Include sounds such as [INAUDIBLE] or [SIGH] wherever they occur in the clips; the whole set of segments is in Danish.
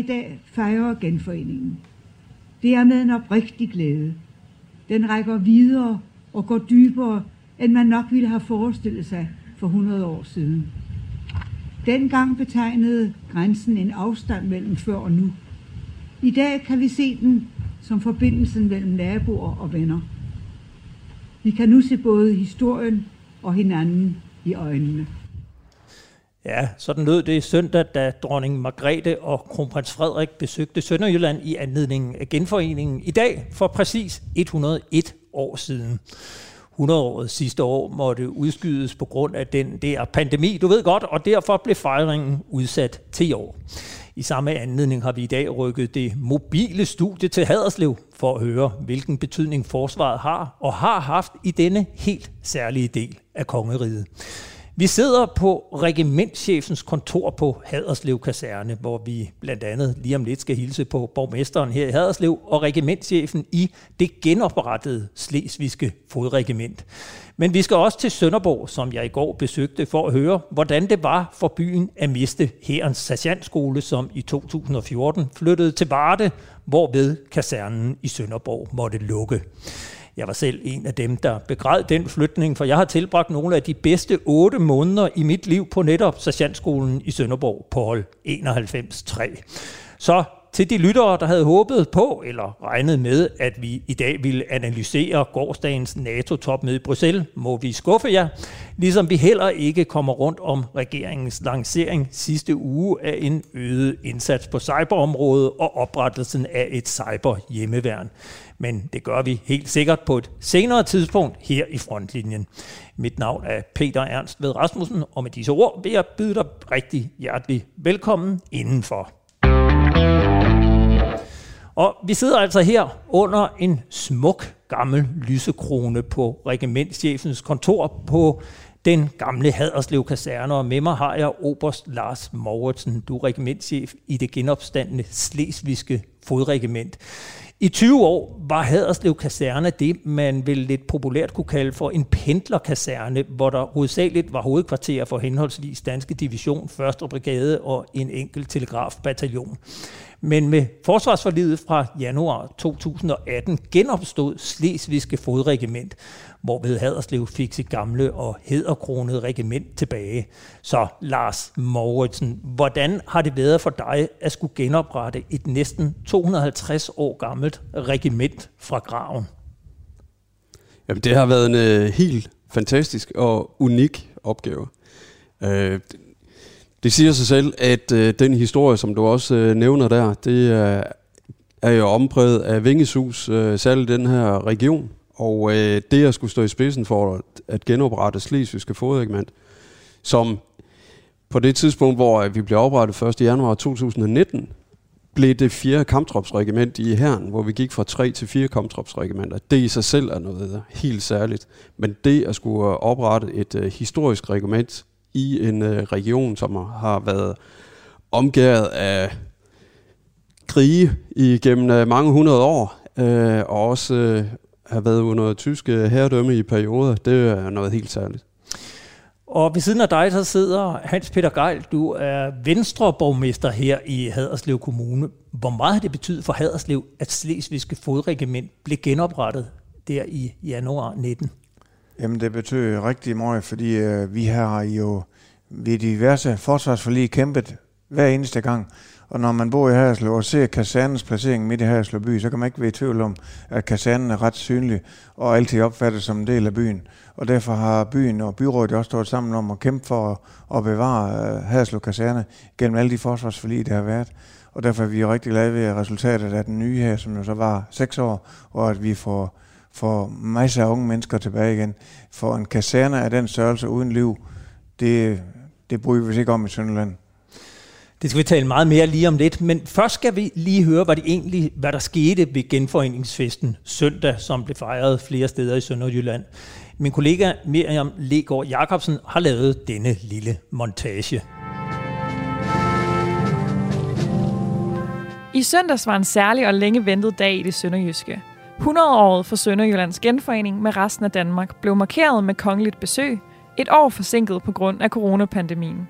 i dag fejrer genforeningen. Det er med en oprigtig glæde. Den rækker videre og går dybere, end man nok ville have forestillet sig for 100 år siden. Dengang betegnede grænsen en afstand mellem før og nu. I dag kan vi se den som forbindelsen mellem naboer og venner. Vi kan nu se både historien og hinanden i øjnene. Ja, sådan lød det søndag, da dronning Margrethe og kronprins Frederik besøgte Sønderjylland i anledning af genforeningen i dag for præcis 101 år siden. 100-året sidste år måtte udskydes på grund af den der pandemi, du ved godt, og derfor blev fejringen udsat til i år. I samme anledning har vi i dag rykket det mobile studie til Haderslev for at høre, hvilken betydning forsvaret har og har haft i denne helt særlige del af kongeriget. Vi sidder på regimentchefens kontor på Haderslev Kaserne, hvor vi blandt andet lige om lidt skal hilse på borgmesteren her i Haderslev og regimentchefen i det genoprettede Slesvigske fodregiment. Men vi skal også til Sønderborg, som jeg i går besøgte for at høre, hvordan det var for byen at miste Herrens Sergeantskole, som i 2014 flyttede til Varde, hvorved kasernen i Sønderborg måtte lukke. Jeg var selv en af dem, der begræd den flytning, for jeg har tilbragt nogle af de bedste otte måneder i mit liv på netop Sergeantskolen i Sønderborg på hold 91-3. Så til de lyttere, der havde håbet på eller regnet med, at vi i dag ville analysere gårdsdagens NATO-topmøde i Bruxelles, må vi skuffe jer, ligesom vi heller ikke kommer rundt om regeringens lancering sidste uge af en øget indsats på cyberområdet og oprettelsen af et cyber-hjemmeværn. Men det gør vi helt sikkert på et senere tidspunkt her i frontlinjen. Mit navn er Peter Ernst ved Rasmussen, og med disse ord vil jeg byde dig rigtig hjertelig velkommen indenfor. Og vi sidder altså her under en smuk gammel lysekrone på regimentschefens kontor på den gamle Haderslev kaserne, og med mig har jeg Oberst Lars Mauritsen, du er regimentschef i det genopstandende Slesvigske fodregiment. I 20 år var Haderslev Kaserne det, man vel lidt populært kunne kalde for en pendlerkaserne, hvor der hovedsageligt var hovedkvarter for henholdsvis Danske Division, 1. Brigade og en enkelt telegrafbataljon. Men med forsvarsforlivet fra januar 2018 genopstod Slesvigske fodregiment, hvorved Haderslev fik sit gamle og hederkronede regiment tilbage. Så Lars Mauritsen, hvordan har det været for dig at skulle genoprette et næsten 250 år gammelt regiment fra graven? Jamen, det har været en øh, helt fantastisk og unik opgave. Øh, det siger sig selv, at øh, den historie, som du også øh, nævner der, det øh, er jo ompræget af vingesus, øh, særligt den her region. Og øh, det at skulle stå i spidsen for at genoprette Slesvigske fodregiment, som på det tidspunkt, hvor øh, vi blev oprettet 1. januar 2019, blev det fjerde kamptropsregiment i herren, hvor vi gik fra tre til fire kamptropsregimenter. Det i sig selv er noget helt særligt. Men det at skulle øh, oprette et øh, historisk regiment i en øh, region, som har været omgået af krige igennem øh, mange hundrede år, øh, og også øh, har været under tyske øh, herredømme i perioder, det er noget helt særligt. Og ved siden af dig, så sidder Hans Peter Geil. Du er venstreborgmester her i Haderslev Kommune. Hvor meget har det betydet for Haderslev, at Slesvigske Fodregiment blev genoprettet der i januar 19? Jamen, det betød rigtig meget, fordi øh, vi har jo ved diverse forsvarsforlig kæmpet hver eneste gang. Og når man bor i Haderslev og ser kasernens placering midt i Haderslev by, så kan man ikke være i tvivl om, at kasernen er ret synlig og altid opfattet som en del af byen. Og derfor har byen og byrådet også stået sammen om at kæmpe for at bevare øh, Haderslev kaserne gennem alle de forsvarsforlig, der har været. Og derfor er vi rigtig glade ved resultatet af den nye her, som jo så var seks år, og at vi får, får masser af unge mennesker tilbage igen. For en kaserne af den størrelse uden liv, det, det bryder vi ikke om i Sønderland. Det skal vi tale meget mere lige om lidt, men først skal vi lige høre, hvad, det egentlig, hvad der skete ved genforeningsfesten søndag, som blev fejret flere steder i Sønderjylland. Min kollega Miriam Legård Jacobsen har lavet denne lille montage. I søndags var en særlig og længe ventet dag i det sønderjyske. 100-året for Sønderjyllands genforening med resten af Danmark blev markeret med kongeligt besøg, et år forsinket på grund af coronapandemien.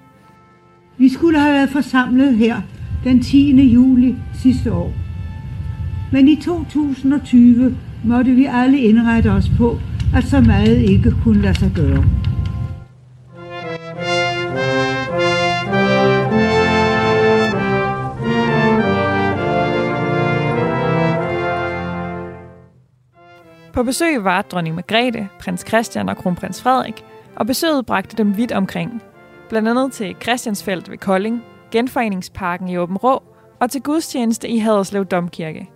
Vi skulle have været forsamlet her den 10. juli sidste år. Men i 2020 måtte vi alle indrette os på, at så meget ikke kunne lade sig gøre. På besøg var dronning Margrethe, prins Christian og kronprins Frederik, og besøget bragte dem vidt omkring. Blandt andet til Christiansfeldt ved Kolding, Genforeningsparken i Åben Rå og til gudstjeneste i Haderslev Domkirke.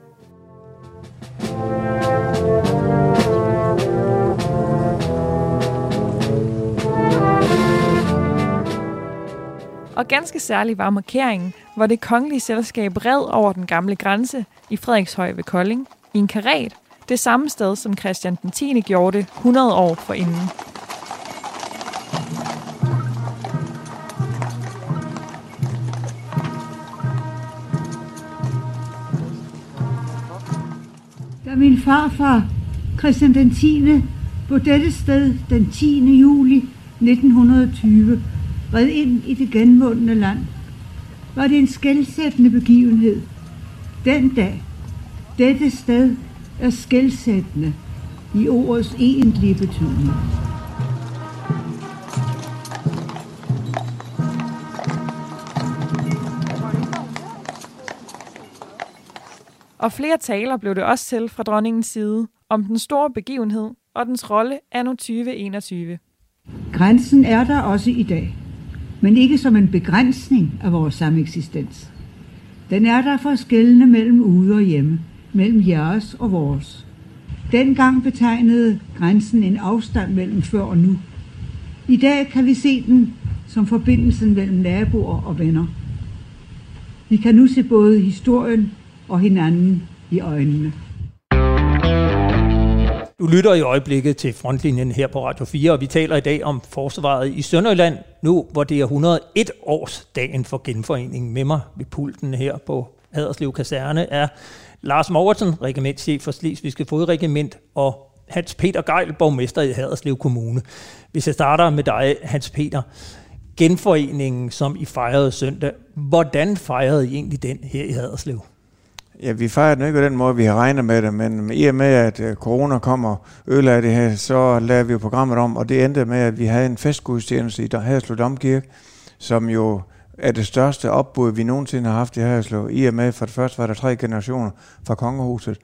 Og ganske særligt var markeringen, hvor det kongelige selskab red over den gamle grænse i Frederikshøj ved Kolding i en karet, det samme sted som Christian den 10. gjorde det 100 år forinden. Da min farfar, Christian den 10. på dette sted den 10. juli 1920 red ind i det genvundne land, var det en skældsættende begivenhed. Den dag, dette sted er skældsættende i ordets egentlige betydning. Og flere taler blev det også til fra dronningens side om den store begivenhed og dens rolle anno 2021. Grænsen er der også i dag, men ikke som en begrænsning af vores sameksistens. Den er der for skældende mellem ude og hjemme, mellem jeres og vores. Dengang betegnede grænsen en afstand mellem før og nu. I dag kan vi se den som forbindelsen mellem naboer og venner. Vi kan nu se både historien og hinanden i øjnene. Du lytter i øjeblikket til frontlinjen her på Radio 4, og vi taler i dag om forsvaret i Sønderjylland, nu hvor det er 101 års dagen for genforeningen. Med mig ved pulten her på Haderslev Kaserne er Lars Moversen, regimentschef for Slesvigske Fodregiment, og Hans Peter Geil, borgmester i Haderslev Kommune. Hvis jeg starter med dig, Hans Peter. Genforeningen, som I fejrede søndag, hvordan fejrede I egentlig den her i Haderslev? Ja, vi fejrer den ikke på den måde, vi har regnet med det, men i og med, at øh, corona kommer ødelagt det her, så lavede vi jo programmet om, og det endte med, at vi havde en festgudstjeneste i Haderslev Domkirke, som jo er det største opbud, vi nogensinde har haft i Haderslev. I og med, for det første var der tre generationer fra kongehuset.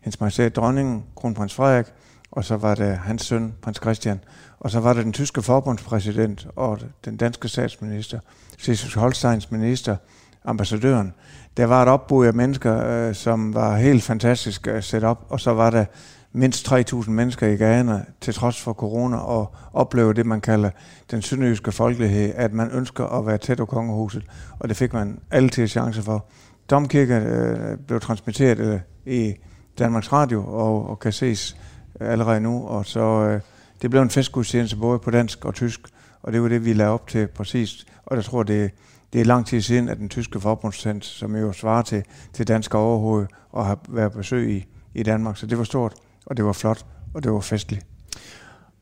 Hendes majestæt dronningen, kronprins Frederik, og så var det hans søn, prins Christian. Og så var det den tyske forbundspræsident og den danske statsminister, Cecil Holsteins minister, ambassadøren. Der var et opbud af mennesker, øh, som var helt fantastisk at sætte op, og så var der mindst 3.000 mennesker i Ghana, til trods for corona, og opleve det, man kalder den sønderjyske folkelighed, at man ønsker at være tæt på kongehuset, og det fik man altid chance for. Domkirke øh, blev transmitteret øh, i Danmarks Radio, og, og kan ses øh, allerede nu, og så øh, det blev en festgudstjeneste både på dansk og tysk, og det var det, vi lavede op til præcis, og jeg tror, det, det er lang tid siden, at den tyske forbundstjent, som jo svarer til, til dansk overhoved, og har været besøg i, i Danmark, så det var stort og det var flot, og det var festligt.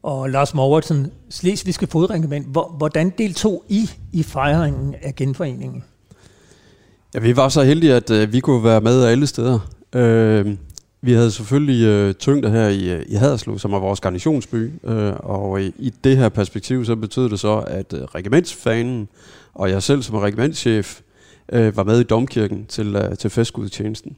Og Lars Mauritsen, Slesvigske Fodregiment, hvordan deltog I i fejringen af genforeningen? Ja, vi var så heldige, at uh, vi kunne være med alle steder. Uh, vi havde selvfølgelig uh, tyngder her i, i Haderslev, som er vores garnisonsby, uh, og i, i det her perspektiv, så betød det så, at uh, regimentsfanen og jeg selv som regimentschef uh, var med i domkirken til, uh, til festgudstjenesten.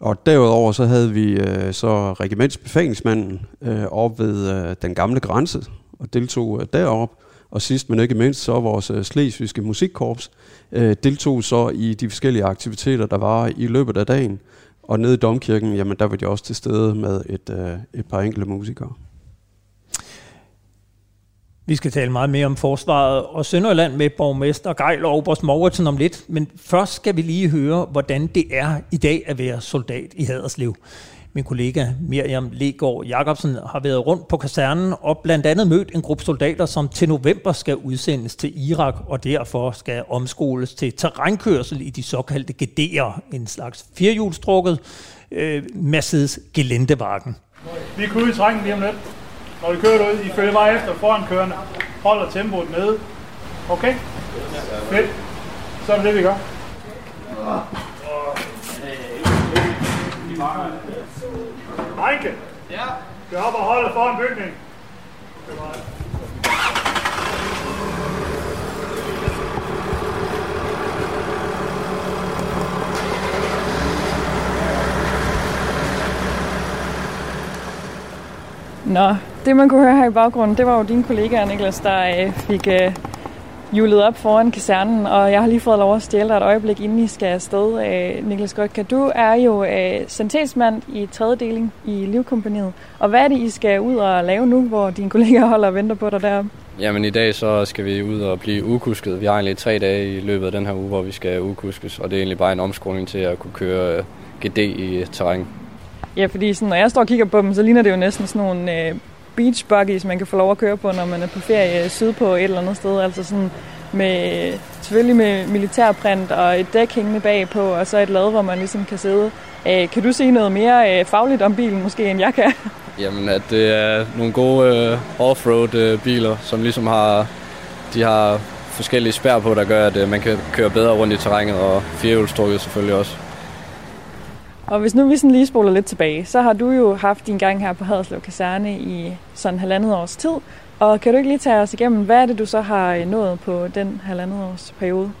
Og derudover så havde vi øh, så regimentsbefalingsmanden øh, op ved øh, den gamle grænse og deltog øh, derop. Og sidst men ikke mindst så vores øh, slesvigske musikkorps øh, deltog så i de forskellige aktiviteter, der var i løbet af dagen. Og nede i domkirken, jamen der var de også til stede med et, øh, et par enkelte musikere. Vi skal tale meget mere om forsvaret og Sønderjylland med borgmester Geil og Oberst Mauritsen om lidt, men først skal vi lige høre, hvordan det er i dag at være soldat i Haderslev. Min kollega Miriam Legård Jacobsen har været rundt på kasernen og blandt andet mødt en gruppe soldater, som til november skal udsendes til Irak og derfor skal omskoles til terrænkørsel i de såkaldte GD'er, en slags firehjulstrukket øh, Mercedes Gelendewagen. Vi er ude i lige om lidt. Når vi kører ud, I følger bare efter foran kørende. Holder tempoet nede. Okay? Fedt. Så er det det, vi gør. Heinke! Ja? Gør op og holde foran bygningen. Nå, det man kunne høre her i baggrunden, det var jo dine kollegaer, Niklas, der øh, fik øh, hjulet op foran kasernen, og jeg har lige fået lov at stjæle dig et øjeblik, inden I skal afsted. Øh, Niklas Gotka, du er jo øh, sanitetsmand i tredje deling i Livkompaniet, og hvad er det, I skal ud og lave nu, hvor dine kollegaer [LAUGHS] holder og venter på dig deroppe? Jamen i dag så skal vi ud og blive ukusket. Vi har egentlig tre dage i løbet af den her uge, hvor vi skal ukuskes, og det er egentlig bare en omskoling til at kunne køre øh, GD i terræn. Ja, fordi sådan, når jeg står og kigger på dem, så ligner det jo næsten sådan nogle øh, beach buggies, man kan få lov at køre på, når man er på ferie sydpå et eller andet sted. Altså sådan med, selvfølgelig med militærprint og et dæk hængende bagpå, og så et lad, hvor man ligesom kan sidde. Øh, kan du sige noget mere øh, fagligt om bilen måske, end jeg kan? [LAUGHS] Jamen, at det er nogle gode øh, offroad øh, biler, som ligesom har, de har forskellige spær på, der gør, at øh, man kan køre bedre rundt i terrænet, og firehjulstrukket selvfølgelig også. Og hvis nu vi sådan lige spoler lidt tilbage, så har du jo haft din gang her på Haderslev Kaserne i sådan halvandet års tid. Og kan du ikke lige tage os igennem, hvad er det, du så har øh, nået på den halvandet års periode?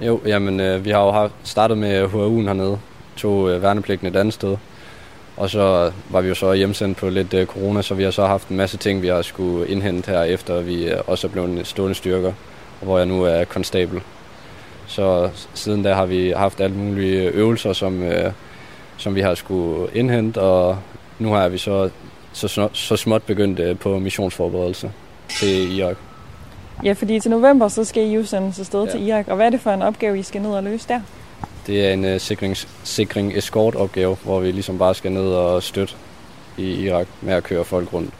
Jo, jamen øh, vi har jo startet med HU'en hernede, tog øh, værnepligten et andet sted. Og så var vi jo så hjemsendt på lidt øh, corona, så vi har så haft en masse ting, vi har skulle indhente her, efter vi øh, også er blevet stående styrker, hvor jeg nu er konstabel. Så siden da har vi haft alle mulige øh, øvelser, som øh, som vi har skulle indhente, og nu har vi så, så, så småt begyndt øh, på missionsforberedelse til Irak. Ja, fordi til november, så skal I jo sendes afsted ja. til Irak, og hvad er det for en opgave, I skal ned og løse der? Det er en uh, sikrings, sikring escort opgave, hvor vi ligesom bare skal ned og støtte i Irak med at køre folk rundt.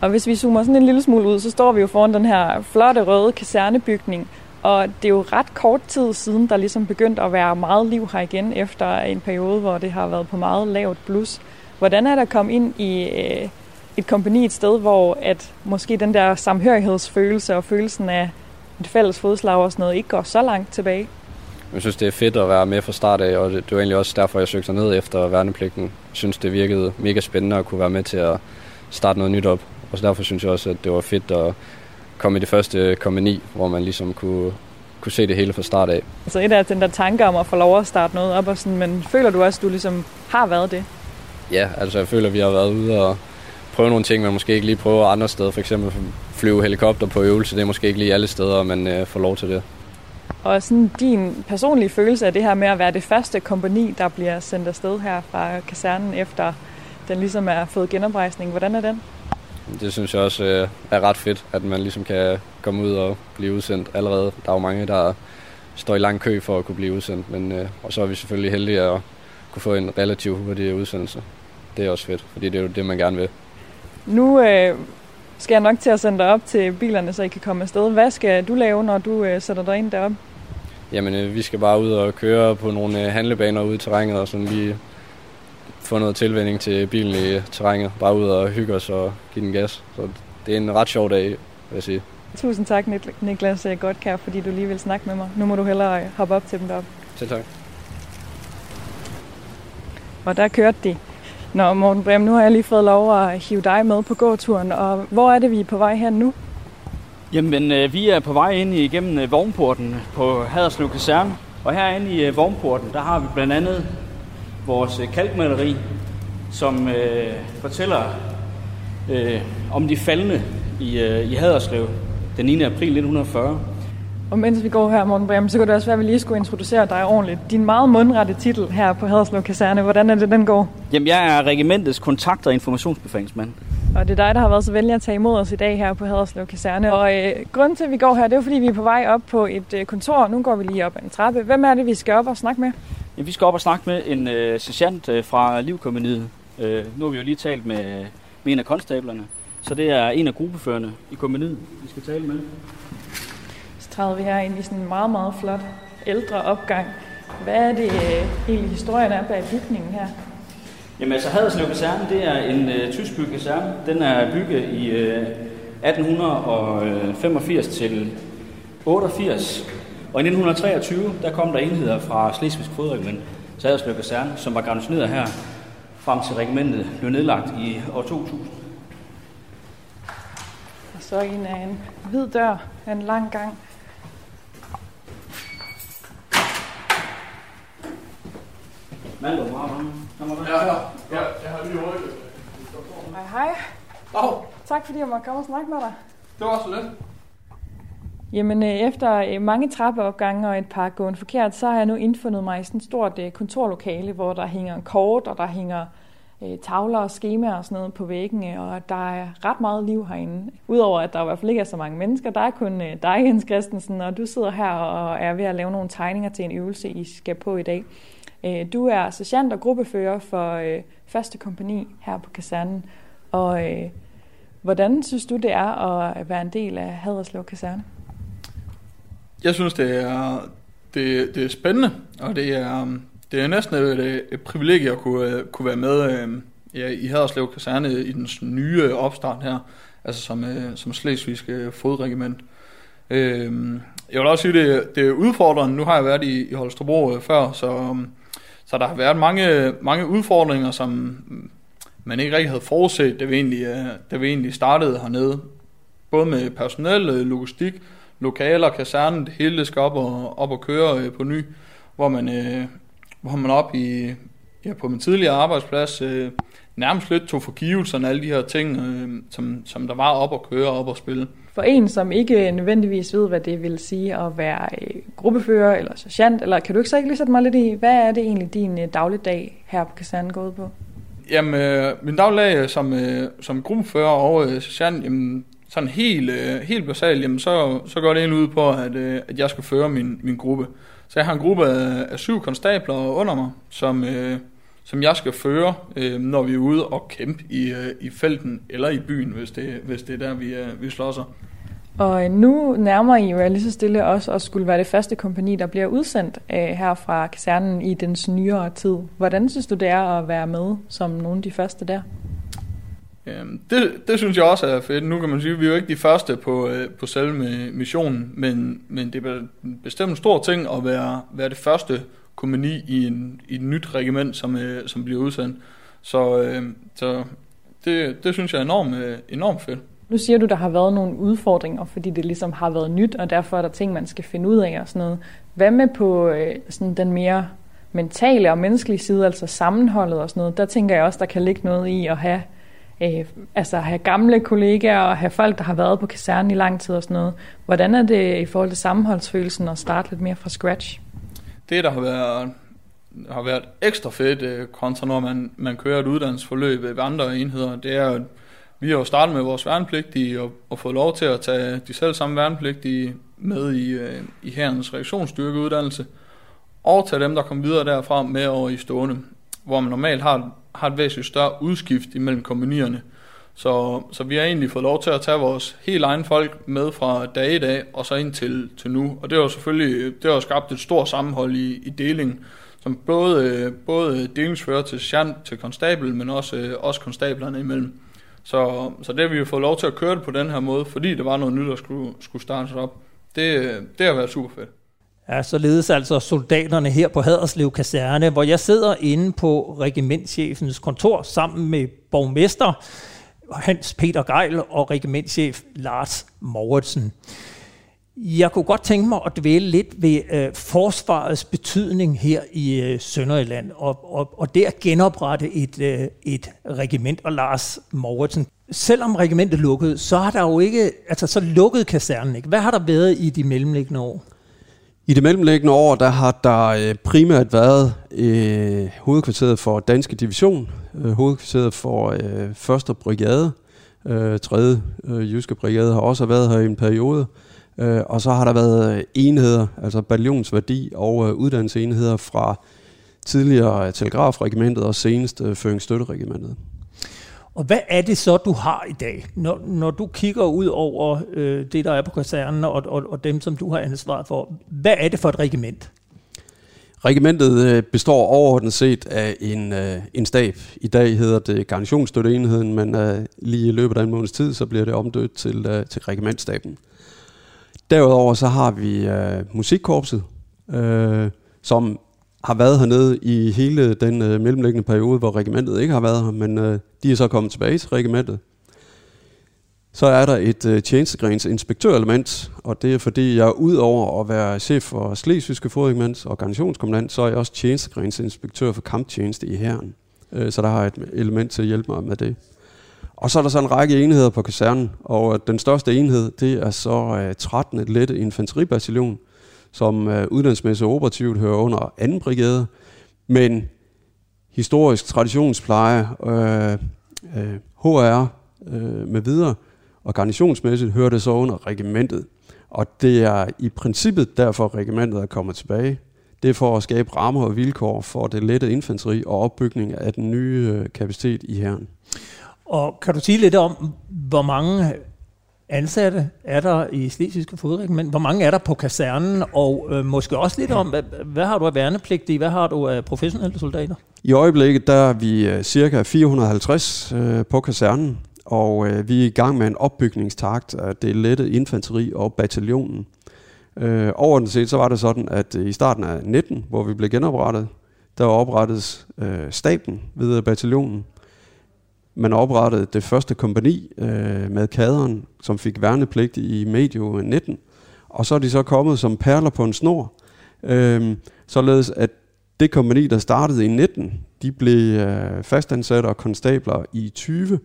Og hvis vi zoomer sådan en lille smule ud, så står vi jo foran den her flotte røde kasernebygning, og det er jo ret kort tid siden, der ligesom begyndte at være meget liv her igen, efter en periode, hvor det har været på meget lavt blus. Hvordan er der kommet ind i øh, et kompani et sted, hvor at måske den der samhørighedsfølelse og følelsen af et fælles fodslag og sådan noget ikke går så langt tilbage? Jeg synes, det er fedt at være med fra start af, og det, det var egentlig også derfor, jeg søgte ned efter værnepligten. Jeg synes, det virkede mega spændende at kunne være med til at starte noget nyt op. Og så derfor synes jeg også, at det var fedt at komme i det første kompani, hvor man ligesom kunne, kunne se det hele fra start af. Så et af den der tanke om at få lov at starte noget op, og sådan, men føler du også, at du ligesom har været det? Ja, altså jeg føler, at vi har været ude og prøve nogle ting, man måske ikke lige prøver andre steder. For eksempel flyve helikopter på øvelse, det er måske ikke lige alle steder, man øh, får lov til det. Og sådan din personlige følelse af det her med at være det første kompani, der bliver sendt afsted her fra kasernen efter den ligesom er fået genoprejsning. Hvordan er den? Det synes jeg også øh, er ret fedt, at man ligesom kan komme ud og blive udsendt allerede. Der er jo mange, der står i lang kø for at kunne blive udsendt, men, øh, og så er vi selvfølgelig heldige at kunne få en relativt hurtig udsendelse. Det er også fedt, fordi det er jo det, man gerne vil. Nu øh, skal jeg nok til at sende dig op til bilerne, så I kan komme afsted. Hvad skal du lave, når du øh, sætter dig ind deroppe? Jamen, øh, vi skal bare ud og køre på nogle øh, handlebaner ude i terrænet og sådan lige få noget tilvænding til bilen i terrænet. Bare ud og hygge os og give den gas. Så det er en ret sjov dag, vil jeg sige. Tusind tak, Niklas Godkær, fordi du lige vil snakke med mig. Nu må du hellere hoppe op til dem deroppe. Selv tak. Og der kørte de. Nå, Morten Brem, nu har jeg lige fået lov at hive dig med på gåturen. Og hvor er det, vi er på vej hen nu? Jamen, øh, vi er på vej ind igennem øh, vognporten på Haderslev Kaserne. Og herinde i øh, vognporten, der har vi blandt andet vores øh, kalkmaleri, som øh, fortæller øh, om de faldende i, øh, i Haderslev den 9. april 1940. Og mens vi går her, Morten Brehm, så kan det også være, at vi lige skulle introducere dig ordentligt. Din meget mundrette titel her på Haderslev Kaserne, hvordan er det, den går? Jamen, jeg er regimentets kontakt- og informationsbefalingsmand. Og det er dig, der har været så venlig at tage imod os i dag her på Haderslev Kaserne. Og øh, grunden til, at vi går her, det er fordi, vi er på vej op på et øh, kontor. Nu går vi lige op ad en trappe. Hvem er det, vi skal op og snakke med? Ja, vi skal op og snakke med en øh, sergeant øh, fra Livkommeniet. Øh, nu har vi jo lige talt med, med en af konstablerne. Så det er en af gruppeførende i kommeniet, vi skal tale med. Så træder vi her ind i sådan en meget, meget flot ældre opgang. Hvad er det øh, egentlig historien er bag bygningen her? Jamen altså Haderslev Kaserne, det er en øh, tysk bygget kaserne. Den er bygget i øh, 1885 til 88. Og i 1923, der kom der enheder fra Slesvigsk Fodregiment til Haderslev Kaserne, som var garnisoneret her, frem til regimentet blev nedlagt i år 2000. Og så en af en hvid dør af en lang gang. Maldo, hvor har du? Ja, ja, ja, jeg har lige rykket. Hej, hej. Dag, Tak fordi jeg måtte komme og snakke med dig. det var så lidt. Jamen, øh, efter øh, mange trappeopgange og et par gående forkert, så har jeg nu indfundet mig i sådan et stort øh, kontorlokale, hvor der hænger en kort, og der hænger tavler og skemaer og sådan noget på væggene, og der er ret meget liv herinde. Udover at der i hvert fald ikke er så mange mennesker, der er kun dig, Jens Christensen, og du sidder her og er ved at lave nogle tegninger til en øvelse, I skal på i dag. Du er sergeant og gruppefører for første kompani her på kasernen, og hvordan synes du, det er at være en del af Haderslev Kaserne? Jeg synes, det er, det, det er spændende, og det er, um, det er næsten et, et privilegie at kunne, øh, kunne være med øh, ja, i Haderslev Kaserne i den nye opstart her, altså som, øh, som Slesvigske fodregiment. Øh, jeg vil også sige, det, det er udfordrende. Nu har jeg været i, i Holstebro øh, før, så, um, så der har været mange, mange udfordringer, som man ikke rigtig havde forudset, da vi egentlig, øh, da vi egentlig startede hernede. Både med personel, øh, logistik, lokaler, kasernen, det hele det skal op og, op og køre øh, på ny, hvor man, øh, hvor man op i, ja, på min tidligere arbejdsplads øh, nærmest lidt tog forgivelserne alle de her ting, øh, som, som der var op og køre op og spille. For en, som ikke nødvendigvis ved, hvad det vil sige at være øh, gruppefører eller sergeant, eller kan du ikke så ikke lige sætte mig lidt i, hvad er det egentlig din øh, dagligdag her på kasernen går ud på? Jamen, øh, min daglig som, øh, som gruppefører og øh, sergeant, jamen, sådan helt, øh, helt basalt, jamen, så, så går det egentlig ud på, at, øh, at jeg skal føre min, min gruppe. Så jeg har en gruppe af, af syv konstabler under mig, som, øh, som jeg skal føre, øh, når vi er ude og kæmpe i, øh, i felten eller i byen, hvis det, hvis det er der, vi, øh, vi slår sig. Og øh, nu nærmer I jo lige så stille også at skulle være det første kompani, der bliver udsendt øh, her fra kasernen i den nyere tid. Hvordan synes du, det er at være med som nogle af de første der? Øhm, det, det synes jeg også er fedt. Nu kan man sige, at vi er jo ikke de første på, øh, på selve missionen, men, men det er bestemt en stor ting at være, være det første kompani i, en, i et nyt regiment, som, øh, som bliver udsendt. Så, øh, så det, det synes jeg er enormt, øh, enormt fedt. Nu siger du, der har været nogle udfordringer, fordi det ligesom har været nyt, og derfor er der ting, man skal finde ud af og sådan noget. Hvad med på øh, sådan den mere mentale og menneskelige side, altså sammenholdet og sådan noget? Der tænker jeg også, der kan ligge noget i at have øh, altså have gamle kollegaer og have folk, der har været på kasernen i lang tid og sådan noget. Hvordan er det i forhold til sammenholdsfølelsen at starte lidt mere fra scratch? Det, der har været, har været ekstra fedt øh, kontra, når man, man kører et uddannelsesforløb ved andre enheder, det er, at vi har jo startet med vores værnepligtige og, og fået lov til at tage de selv samme værnepligtige med i, øh, i herrens reaktionsstyrkeuddannelse, og tage dem, der kom videre derfra med over i stående, hvor man normalt har har et væsentligt større udskift imellem kompanierne. Så, så vi har egentlig fået lov til at tage vores helt egen folk med fra dag i dag, og så ind til, til nu. Og det har selvfølgelig det har skabt et stort sammenhold i, i delingen, som både, både delingsfører til sergeant til konstabel, men også, også konstablerne imellem. Så, så det har vi jo fået lov til at køre det på den her måde, fordi det var noget nyt, der skulle, skulle startes op. Det, det har været super fedt. Ja, således altså soldaterne her på Haderslev Kaserne, hvor jeg sidder inde på regimentschefens kontor sammen med borgmester Hans Peter Geil og regimentschef Lars Mauritsen. Jeg kunne godt tænke mig at dvæle lidt ved øh, forsvarets betydning her i øh, Sønderjylland, og, og, og det at genoprette et, øh, et regiment, og Lars Mauritsen. Selvom regimentet lukkede, så har der jo ikke, altså så lukkede kasernen ikke. Hvad har der været i de mellemliggende år? I det mellemliggende år, der har der øh, primært været øh, hovedkvarteret for Danske Division, øh, hovedkvarteret for øh, 1. Brigade, øh, 3. Øh, Jyske Brigade har også været her i en periode, øh, og så har der været øh, enheder, altså bataljonsværdi og øh, uddannelsesenheder fra tidligere øh, telegrafregimentet og senest øh, Føringsstøtteregimentet. Og hvad er det så, du har i dag, når, når du kigger ud over øh, det, der er på kasernen og, og, og dem, som du har ansvaret for? Hvad er det for et regiment? Regimentet øh, består overordnet set af en, øh, en stab. I dag hedder det garnisonsstøtteenheden, men øh, lige i løbet af en måneds tid, så bliver det omdødt til, øh, til regimentstaben. Derudover så har vi øh, musikkorpset, øh, som har været hernede i hele den øh, mellemliggende periode, hvor regimentet ikke har været her, men øh, de er så kommet tilbage til regimentet. Så er der et øh, tjenestegrens inspektørelement, og det er fordi, jeg ud over at være chef for Slesvigske Fodregiments og garnitionskommandant, så er jeg også tjenestegrens inspektør for kamptjeneste i herren. Øh, så der har jeg et element til at hjælpe mig med det. Og så er der så en række enheder på kasernen, og øh, den største enhed, det er så øh, 13. lette infanteribataljon, som øh, uddannelsesmæssigt operativt hører under 2. brigade, men historisk traditionspleje, øh, øh, HR øh, med videre, og garnitionsmæssigt hører det så under regimentet. Og det er i princippet derfor, regimentet er kommet tilbage. Det er for at skabe rammer og vilkår for det lette infanteri og opbygning af den nye øh, kapacitet i herren. Og kan du sige lidt om, hvor mange ansatte er der i Slesvigske Fodregiment? Hvor mange er der på kasernen? Og øh, måske også lidt om, hvad, hvad har du af værnepligtige? Hvad har du af professionelle soldater? I øjeblikket der er vi øh, cirka 450 øh, på kasernen, og øh, vi er i gang med en opbygningstakt af det lette infanteri og bataljonen. Øh, overordnet set så var det sådan, at øh, i starten af 19, hvor vi blev genoprettet, der oprettes øh, staben ved bataljonen. Man oprettede det første kompani øh, med kaderen, som fik værnepligt i medio 19. Og så er de så kommet som perler på en snor, øh, således at det kompani, der startede i 19, de blev øh, fastansatte og konstabler i 20,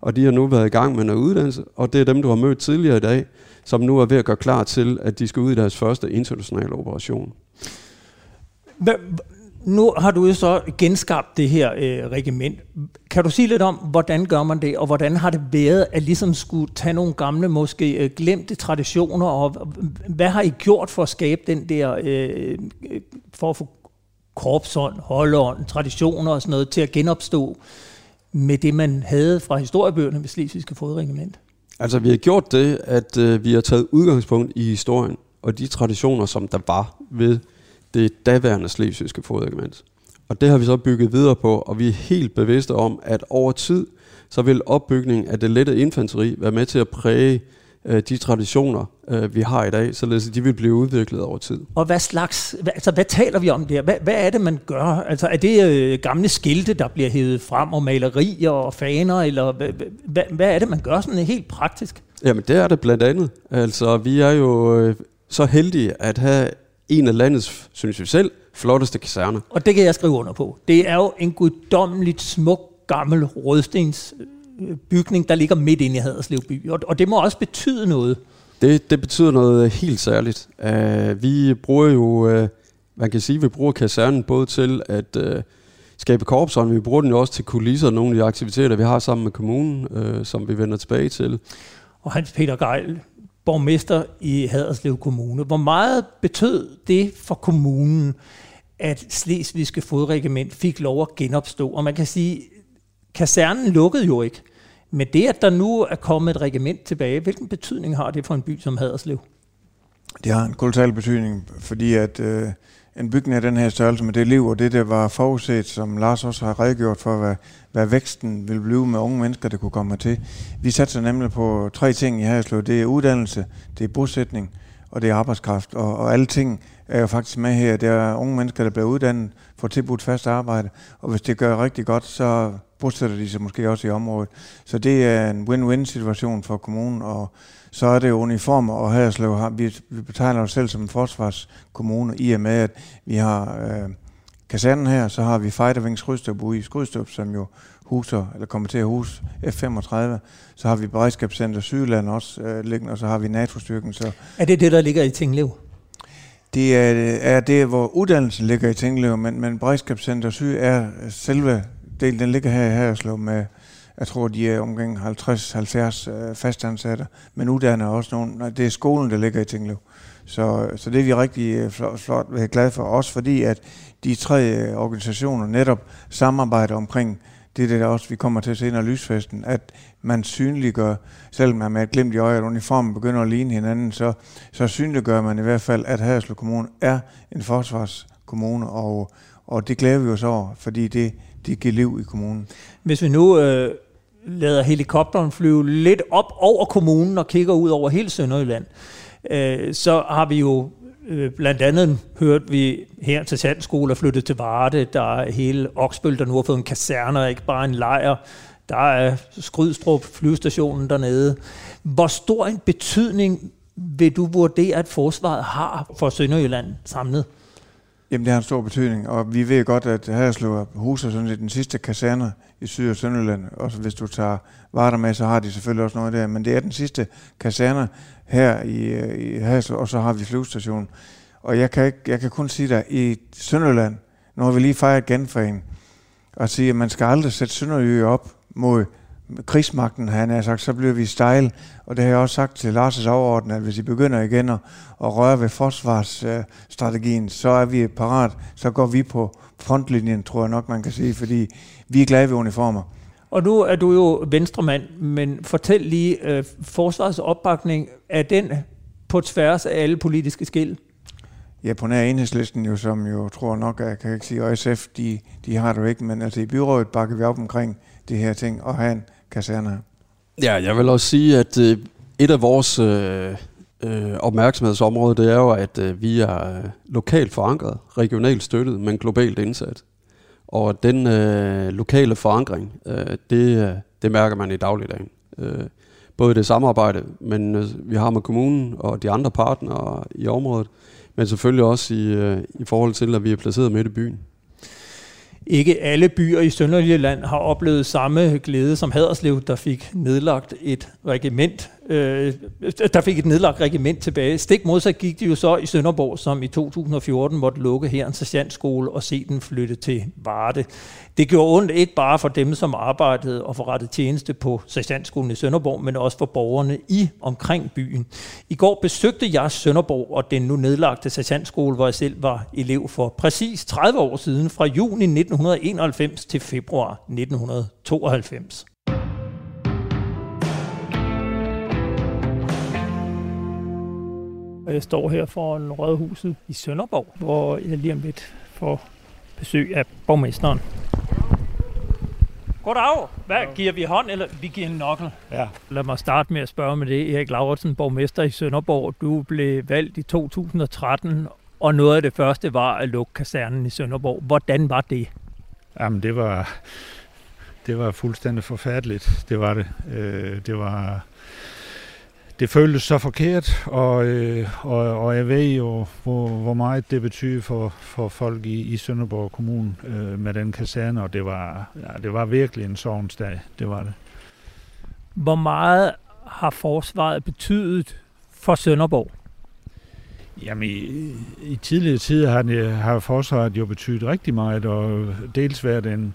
og de har nu været i gang med en uddannelse, og det er dem, du har mødt tidligere i dag, som nu er ved at gøre klar til, at de skal ud i deres første internationale operation. Nu har du jo så genskabt det her øh, regiment. Kan du sige lidt om, hvordan gør man det, og hvordan har det været at ligesom skulle tage nogle gamle, måske øh, glemte traditioner, og hvad har I gjort for at skabe den der, øh, øh for at få korpsånd, holdånd, traditioner og sådan noget til at genopstå med det, man havde fra historiebøgerne ved Slesvigske Fodregiment? Altså, vi har gjort det, at øh, vi har taget udgangspunkt i historien og de traditioner, som der var ved det daværende slesvigske fodregiment. Og det har vi så bygget videre på, og vi er helt bevidste om, at over tid, så vil opbygningen af det lette infanteri være med til at præge øh, de traditioner, øh, vi har i dag, således at de vil blive udviklet over tid. Og hvad slags, hvad, altså hvad taler vi om der? Hvad, hvad er det, man gør? Altså er det øh, gamle skilte, der bliver hævet frem, og malerier og faner, eller hvad, hvad, hvad er det, man gør sådan helt praktisk? Jamen det er det blandt andet. Altså vi er jo øh, så heldige at have en af landets, synes vi selv, flotteste kaserner. Og det kan jeg skrive under på. Det er jo en guddommeligt smuk gammel rødstens øh, bygning, der ligger midt inde i Haderslev by. Og det må også betyde noget. Det, det betyder noget helt særligt. Uh, vi bruger jo, uh, man kan sige, vi bruger kasernen både til at uh, skabe korpsånd, vi bruger den jo også til kulisser, nogle af de aktiviteter, vi har sammen med kommunen, uh, som vi vender tilbage til. Og Hans Peter Geil, borgmester i Haderslev Kommune. Hvor meget betød det for kommunen, at Slesvigske Fodregiment fik lov at genopstå? Og man kan sige, kasernen lukkede jo ikke. Men det, at der nu er kommet et regiment tilbage, hvilken betydning har det for en by som Haderslev? Det har en kolossal betydning, fordi at øh, en bygning af den her størrelse med det liv og det, der var forudset, som Lars også har redegjort for, hvad, hvad væksten vil blive med unge mennesker, der kunne komme til. Vi satser nemlig på tre ting i Haderslev. Det er uddannelse, det er bosætning, og det er arbejdskraft. Og, og alle ting er jo faktisk med her. Det er unge mennesker, der bliver uddannet, får tilbudt fast arbejde, og hvis det gør rigtig godt, så bosætter de sig måske også i området. Så det er en win-win situation for kommunen, og så er det uniformer, og Haderslev har, vi, vi betegner os selv som en forsvarskommune, i og med, at vi har øh, kasernen her, så har vi Fighterwings Skrydstrup ude i Skrydstrup, som jo huser, eller kommer til at huse F-35. Så har vi Beredskabscenter Sydland også øh, liggende, og så har vi NATO-styrken. Så er det det, der ligger i Tinglev? Det er, er det, hvor uddannelsen ligger i Tinglev, men, men Beredskabscenter Syd er selve delen, den ligger her i Haderslev med, jeg tror, de er omkring 50-70 øh, fastansatte, men uddanner også nogle, nej, det er skolen, der ligger i Tinglev. Så, så det er vi rigtig øh, flot, flot øh, glade for, også fordi at de tre øh, organisationer netop samarbejder omkring det, der også vi kommer til at se under lysfesten, at man synliggør, selvom man med et glimt i øjet, at uniformen begynder at ligne hinanden, så, så synliggør man i hvert fald, at Haderslev Kommune er en forsvarskommune, og, og det glæder vi os over, fordi det, det giver liv i kommunen. Hvis vi nu øh, lader helikopteren flyve lidt op over kommunen og kigger ud over hele Sønderjylland, øh, så har vi jo øh, blandt andet hørt vi her til Sandskole er flyttet til Varde, der er hele Oksbøl, der nu har fået en kaserne, ikke bare en lejr. Der er Skrydstrup flyvestationen dernede. Hvor stor en betydning vil du vurdere, at forsvaret har for Sønderjylland samlet? Jamen, det har en stor betydning, og vi ved godt, at Haderslev huser sådan set den sidste kaserne i Syd- og Sønderjylland. Også hvis du tager Varder med, så har de selvfølgelig også noget der. Men det er den sidste kaserne her i, øh, i Haderslev, og så har vi flyvestationen. Og jeg kan, ikke, jeg kan kun sige dig, i Sønderjylland, nu har vi lige fejret genforening, og sige, at man skal aldrig sætte Sønderjylland op mod krigsmagten, han har sagt, så bliver vi stejl. Og det har jeg også sagt til Lars' overordnet, at hvis I begynder igen at, at røre ved forsvarsstrategien, så er vi parat. Så går vi på frontlinjen, tror jeg nok, man kan sige, fordi vi er glade ved uniformer. Og nu er du jo venstremand, men fortæl lige, øh, forsvarets opbakning, er den på tværs af alle politiske skil? Ja, på nær enhedslisten jo, som jo tror nok, at jeg kan ikke sige, og SF, de, de har det jo ikke, men altså i byrådet bakker vi op omkring det her ting, og have en kaserne. Ja, jeg vil også sige, at øh, et af vores øh, øh, opmærksomhedsområder, det er jo, at øh, vi er øh, lokalt forankret, regionalt støttet, men globalt indsat. Og den øh, lokale forankring, øh, det, øh, det mærker man i dagligdagen. Øh, både det samarbejde, men øh, vi har med kommunen og de andre partnere i området, men selvfølgelig også i, øh, i forhold til, at vi er placeret midt i byen. Ikke alle byer i Sønderjylland har oplevet samme glæde som Haderslev, der fik nedlagt et regiment øh, der fik et nedlagt regiment tilbage. Stik modsat gik de jo så i Sønderborg, som i 2014 måtte lukke her en sergeantskole og se den flytte til Varde. Det gjorde ondt ikke bare for dem, som arbejdede og forrettede tjeneste på sergeantskolen i Sønderborg, men også for borgerne i omkring byen. I går besøgte jeg Sønderborg og den nu nedlagte sergeantskole, hvor jeg selv var elev for præcis 30 år siden, fra juni 1991 til februar 1992. jeg står her foran Rådhuset i Sønderborg, hvor jeg lige om lidt får besøg af borgmesteren. Goddag. Hvad giver vi hånd, eller vi giver en nokkel? Ja. Lad mig starte med at spørge med det. Erik Lauritsen, borgmester i Sønderborg. Du blev valgt i 2013, og noget af det første var at lukke kasernen i Sønderborg. Hvordan var det? Jamen, det var, det var fuldstændig forfærdeligt. Det var det. Øh, det var det føltes så forkert, og, øh, og, og jeg ved jo, hvor, hvor meget det betyder for, for folk i, i Sønderborg Kommune øh, med den kaserne, og det var, ja, det var virkelig en sovnsdag, det var det. Hvor meget har forsvaret betydet for Sønderborg? Jamen, i, i tidligere tider har, det, har forsvaret jo betydet rigtig meget, og dels været en,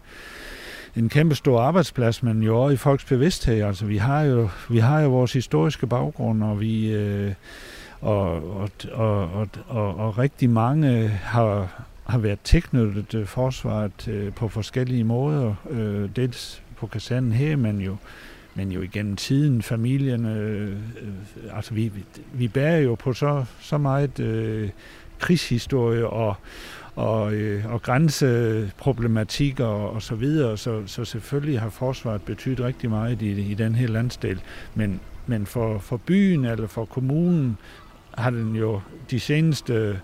en kæmpe stor arbejdsplads, men jo også i folks bevidsthed. Altså, vi har jo, vi har jo vores historiske baggrund, og vi... Øh, og, og, og, og, og, og rigtig mange har, har været tilknyttet øh, forsvaret øh, på forskellige måder. Øh, dels på kasernen her, men jo, men jo igennem tiden, familien. Øh, øh, altså vi, vi bærer jo på så, så meget øh, krigshistorie og, og, øh, og grænseproblematikker og, og så videre. Så, så selvfølgelig har forsvaret betydet rigtig meget i, i den her landsdel. Men, men for, for byen eller for kommunen har den jo de seneste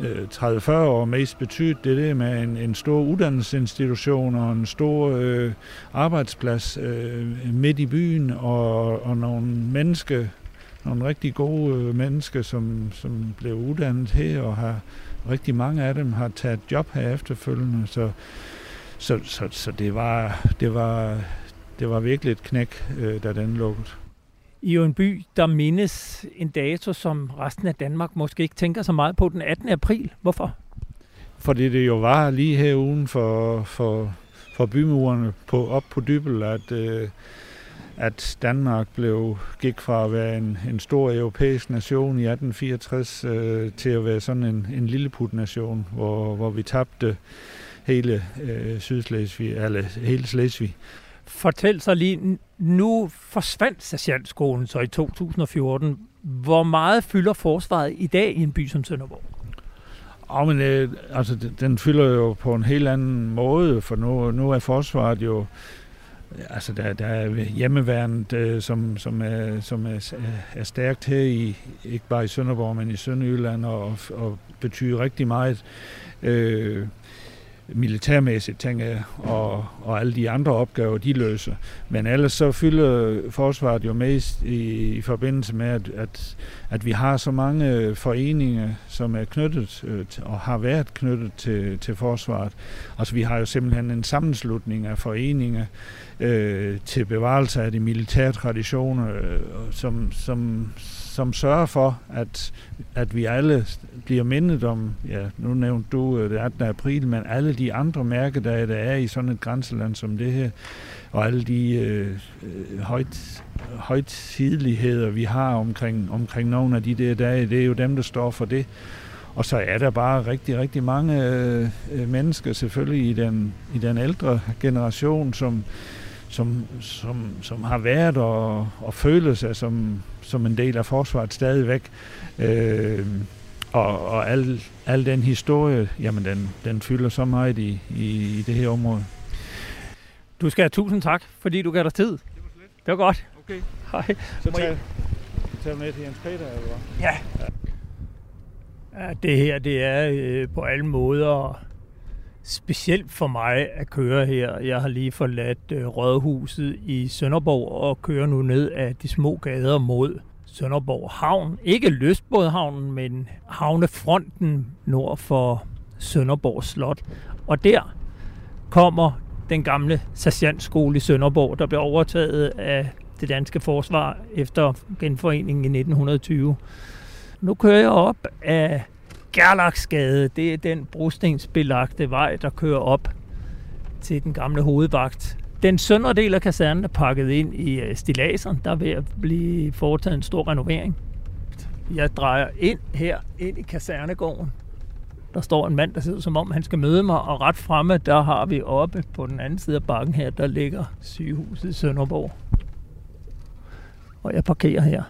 øh, 30-40 år mest betydet det der med en, en stor uddannelsesinstitution og en stor øh, arbejdsplads øh, midt i byen og, og nogle mennesker, nogle rigtig gode øh, mennesker, som, som blev uddannet her og har rigtig mange af dem har taget job her efterfølgende, så, så, så, så det, var, det, var, det var virkelig et knæk, øh, da den lukkede. I jo en by, der mindes en dato, som resten af Danmark måske ikke tænker så meget på, den 18. april. Hvorfor? Fordi det jo var lige her uden for, for, for bymurene på, op på Dybel, at, øh, at Danmark blev, gik fra at være en, en stor europæisk nation i 1864 øh, til at være sådan en, en lilleput-nation, hvor, hvor vi tabte hele øh, Sydslesvig, eller hele Slesvig. Fortæl så lige, nu forsvandt sergeantskolen så i 2014. Hvor meget fylder forsvaret i dag i en by som Sønderborg? Ja, men, øh, altså, den fylder jo på en helt anden måde, for nu, nu er forsvaret jo altså der, der er hjemmeværnet, øh, som, som, er, som er, er stærkt her, i, ikke bare i Sønderborg, men i Sønderjylland, og, og betyder rigtig meget. Øh, militærmæssigt, tænker jeg, øh, og, og alle de andre opgaver, de løser. Men ellers så fylder forsvaret jo mest i, i forbindelse med, at, at, at vi har så mange øh, foreninger, som er knyttet øh, og har været knyttet til, til forsvaret. Altså vi har jo simpelthen en sammenslutning af foreninger øh, til bevarelse af de militære traditioner, øh, som, som, som sørger for, at, at vi alle bliver mindet om, ja, nu nævnte du øh, det 18. april, men alle de andre mærkedage, der er i sådan et grænseland som det her, og alle de øh, øh højt, højtidligheder, vi har omkring, omkring nogle af de der dage, det er jo dem, der står for det. Og så er der bare rigtig, rigtig mange øh, øh mennesker selvfølgelig i den, i den ældre generation, som, som, som, som har været og, og føler sig som, som en del af forsvaret stadigvæk. Øh, og og al, al den historie, jamen den, den fylder så meget i, i, i det her område. Du skal have tusind tak, fordi du gav dig tid. Det var slet. Det var godt. Okay. Hej. Så tager, tager med til Jens Peter, eller hvad? Ja. ja. Det her, det er øh, på alle måder specielt for mig at køre her. Jeg har lige forladt Rødhuset Rådhuset i Sønderborg og kører nu ned ad de små gader mod Sønderborg Havn. Ikke Løsbådhavnen, men havnefronten nord for Sønderborg Slot. Og der kommer den gamle sergeantskole i Sønderborg, der blev overtaget af det danske forsvar efter genforeningen i 1920. Nu kører jeg op af Gerlachsgade, det er den brostensbelagte vej, der kører op til den gamle hovedvagt. Den søndre del af kasernen er pakket ind i øh, stilaseren. Der vil blive foretaget en stor renovering. Jeg drejer ind her, ind i kasernegården. Der står en mand, der sidder som om, han skal møde mig, og ret fremme, der har vi oppe på den anden side af bakken her, der ligger sygehuset i Sønderborg. Og jeg parkerer her.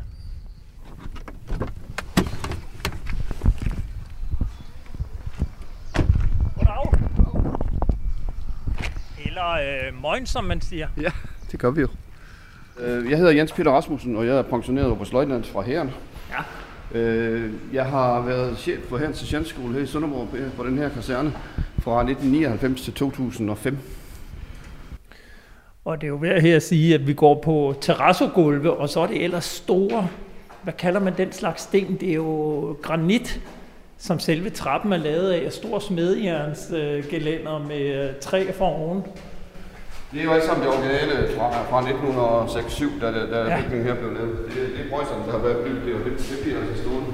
Eller øh, morgen, som man siger. Ja, det gør vi jo. Øh, jeg hedder Jens Peter Rasmussen, og jeg er pensioneret hos Løjtnant fra Hæren. Ja. Øh, jeg har været chef for Hærens Sergeantskole her i Sønderborg på den her kaserne fra 1999 til 2005. Og det er jo værd her at sige, at vi går på terrassogulve, og så er det ellers store, hvad kalder man den slags sten? Det er jo granit, som selve trappen er lavet af, stor smedjernsgelænder øh, med træ for oven. Det er jo alt sammen det originale fra, fra 1906 da, da ja. bygningen her blev lavet. Det, det er prøjserne, der har været bygget, og det, det bliver altså stående.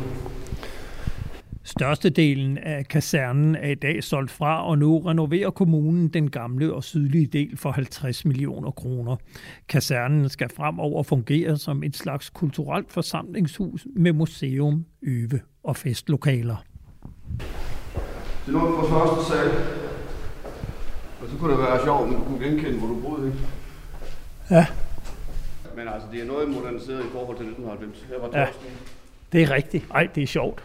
Størstedelen af kasernen er i dag solgt fra, og nu renoverer kommunen den gamle og sydlige del for 50 millioner kroner. Kasernen skal fremover fungere som et slags kulturelt forsamlingshus med museum, øve og festlokaler. Det er noget på første sal. Og så kunne det være sjovt, om du kunne genkende, hvor du boede. Ikke? Ja. Men altså, det er noget moderniseret i forhold til 1990. Her var ja. Det er rigtigt. Ej, det er sjovt.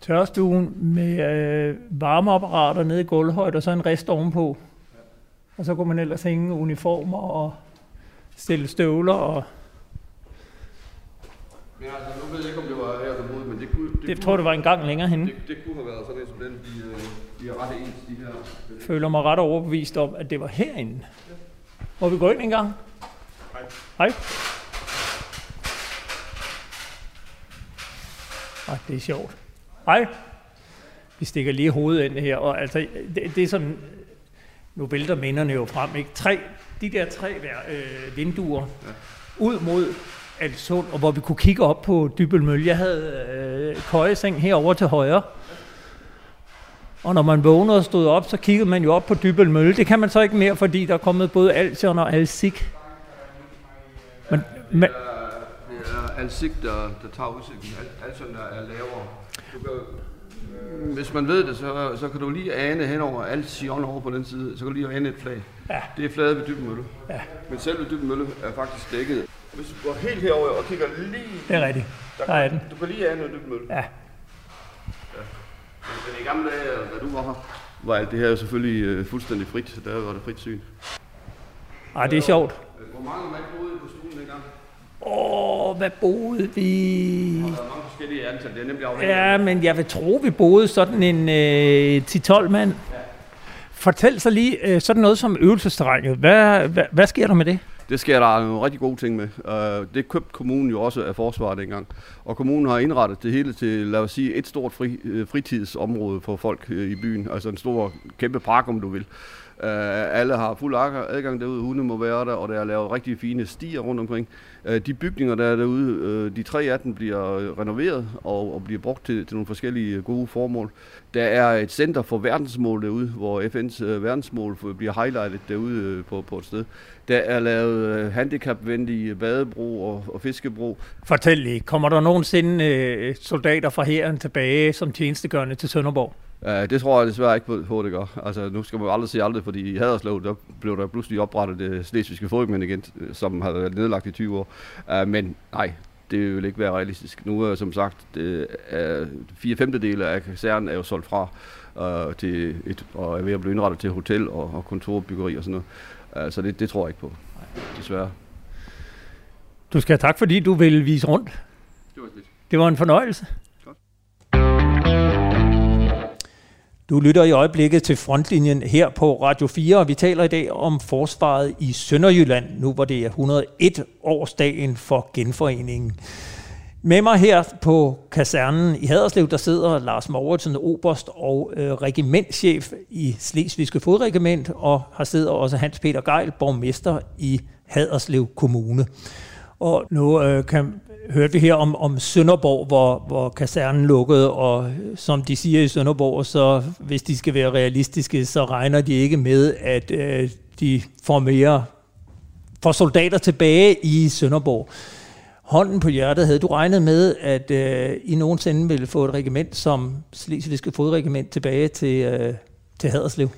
Tørstuen med øh, varmeapparater nede i gulvhøjde, og så en rest ovenpå. Og så kunne man ellers hænge uniformer og stille støvler og men altså, nu ved jeg ikke, om det var her, du boede, men det kunne... Det, det kunne, tror det var en gang længere henne. Det, det kunne have været sådan en som den, de, øh, de er ret ens, de her... Føler mig ret overbevist om, at det var herinde. Ja. Må vi gå ind en gang? Hej. Hej. Ej, det er sjovt. Hej. Vi stikker lige hovedet ind her, og altså, det, det er sådan, nu vælter minderne jo frem, ikke? Tre, de der tre der, øh, vinduer ja. ud mod Alsund, og hvor vi kunne kigge op på Dybelmølle. Jeg havde øh, køjeseng herover til højre. Og når man vågnede og stod op, så kiggede man jo op på Dybelmølle. Det kan man så ikke mere, fordi der er kommet både Alsion og Alsik. Men, men, Alsik, der, der tager udsigten. Alsion er lavere. Du kan, hvis man ved det, så, så kan du lige ane henover Alsion over på den side, så kan du lige ane et flag. Ja. Det er fladet ved Dybelmølle. Ja. Men selve Dybelmølle er faktisk dækket hvis du går helt herover og kigger lige... Det er rigtigt. Der, der er den. Du kan lige ane en mølle. Ja. ja. Men i gamle dage, da du var her, var alt det her jo selvfølgelig øh, fuldstændig frit. Der var det frit syn. Ej, det er sjovt. Hvor mange mand boede på stuen dengang? Åh, hvad boede vi? Der er mange forskellige antal, det er nemlig afhængigt. Ja, men jeg vil tro, vi boede sådan en øh, 10-12 mand. Fortæl så lige øh, sådan noget som øvelsesterrænet. Hvad, hvad, hvad sker der med det? Det sker der nogle rigtig gode ting med. Uh, det købte kommunen jo også af forsvaret dengang. Og kommunen har indrettet det hele til, lad os sige, et stort fri, øh, fritidsområde for folk øh, i byen. Altså en stor, kæmpe park, om du vil. Uh, alle har fuld adgang derude, hunde må være der, og der er lavet rigtig fine stier rundt omkring. Uh, de bygninger, der er derude, uh, de tre af dem bliver renoveret og, og bliver brugt til, til nogle forskellige gode formål. Der er et center for verdensmål derude, hvor FN's uh, verdensmål bliver highlightet derude uh, på, på et sted. Der er lavet uh, handicapvenlige badebro og, og fiskebro. Fortæl lige, kommer der nogensinde øh, soldater fra hæren tilbage som tjenestegørende til Sønderborg? Uh, det tror jeg desværre ikke på, det gør. Altså, nu skal man aldrig sige aldrig, fordi i Haderslev, der blev der pludselig oprettet det slesvigske fodboldmænd igen, som har været nedlagt i 20 år. Uh, men nej, det vil ikke være realistisk. Nu er som sagt, det er fire femtedele af kasernen er jo solgt fra uh, til et, og er ved at blive indrettet til hotel og, og kontorbyggeri og sådan noget. Uh, så det, det tror jeg ikke på, desværre. Du skal have tak, fordi du vil vise rundt. Det var. Det var en fornøjelse. Du lytter i øjeblikket til frontlinjen her på Radio 4, og vi taler i dag om forsvaret i Sønderjylland, nu hvor det er 101 årsdagen for genforeningen. Med mig her på kasernen i Haderslev, der sidder Lars Mauritsen, oberst og øh, regimentschef i Slesvigske Fodregiment, og har sidder også Hans Peter Geil, borgmester i Haderslev Kommune. Og nu øh, kan, hørte vi her om, om Sønderborg, hvor, hvor kasernen lukkede, og som de siger i Sønderborg, så hvis de skal være realistiske, så regner de ikke med, at øh, de får mere får soldater tilbage i Sønderborg. Hånden på hjertet, havde du regnet med, at øh, I nogensinde ville få et regiment som Slesvigske Fodregiment tilbage til, øh, til Haderslev?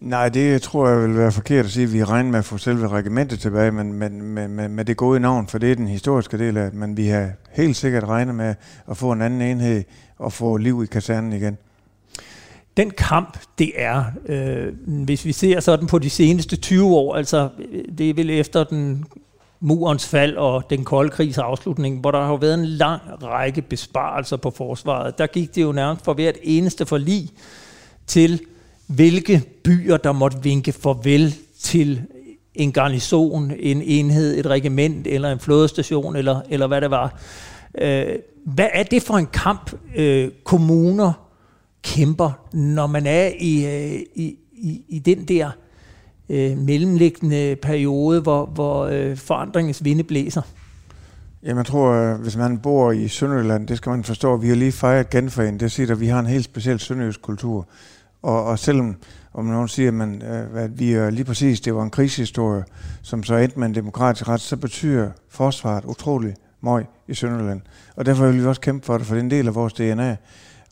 Nej, det tror jeg vil være forkert at sige, at vi regner med at få selve regimentet tilbage, men, men med, med, med det gode navn, for det er den historiske del af det. Men vi har helt sikkert regnet med at få en anden enhed og få liv i kasernen igen. Den kamp, det er, øh, hvis vi ser sådan på de seneste 20 år, altså det er vel efter den murens fald og den kolde krigs afslutning, hvor der har været en lang række besparelser på forsvaret. Der gik det jo nærmest for hvert eneste forlig til hvilke byer, der måtte vinke farvel til en garnison, en enhed, et regiment eller en flådestation, eller, eller hvad det var. Øh, hvad er det for en kamp, øh, kommuner kæmper, når man er i, øh, i, i, i den der øh, mellemliggende periode, hvor, hvor øh, forandringens vinde blæser? Jamen, jeg tror, øh, hvis man bor i Sønderjylland, det skal man forstå, vi har lige fejret genforeningen. Det siger, at vi har en helt speciel sønderjysk kultur. Og, og selvom om nogen siger, man, øh, at vi er lige præcis, det var en krigshistorie, som så endte med en demokratisk ret, så betyder forsvaret utrolig meget i Sønderland. Og derfor vil vi også kæmpe for det, for det er en del af vores DNA.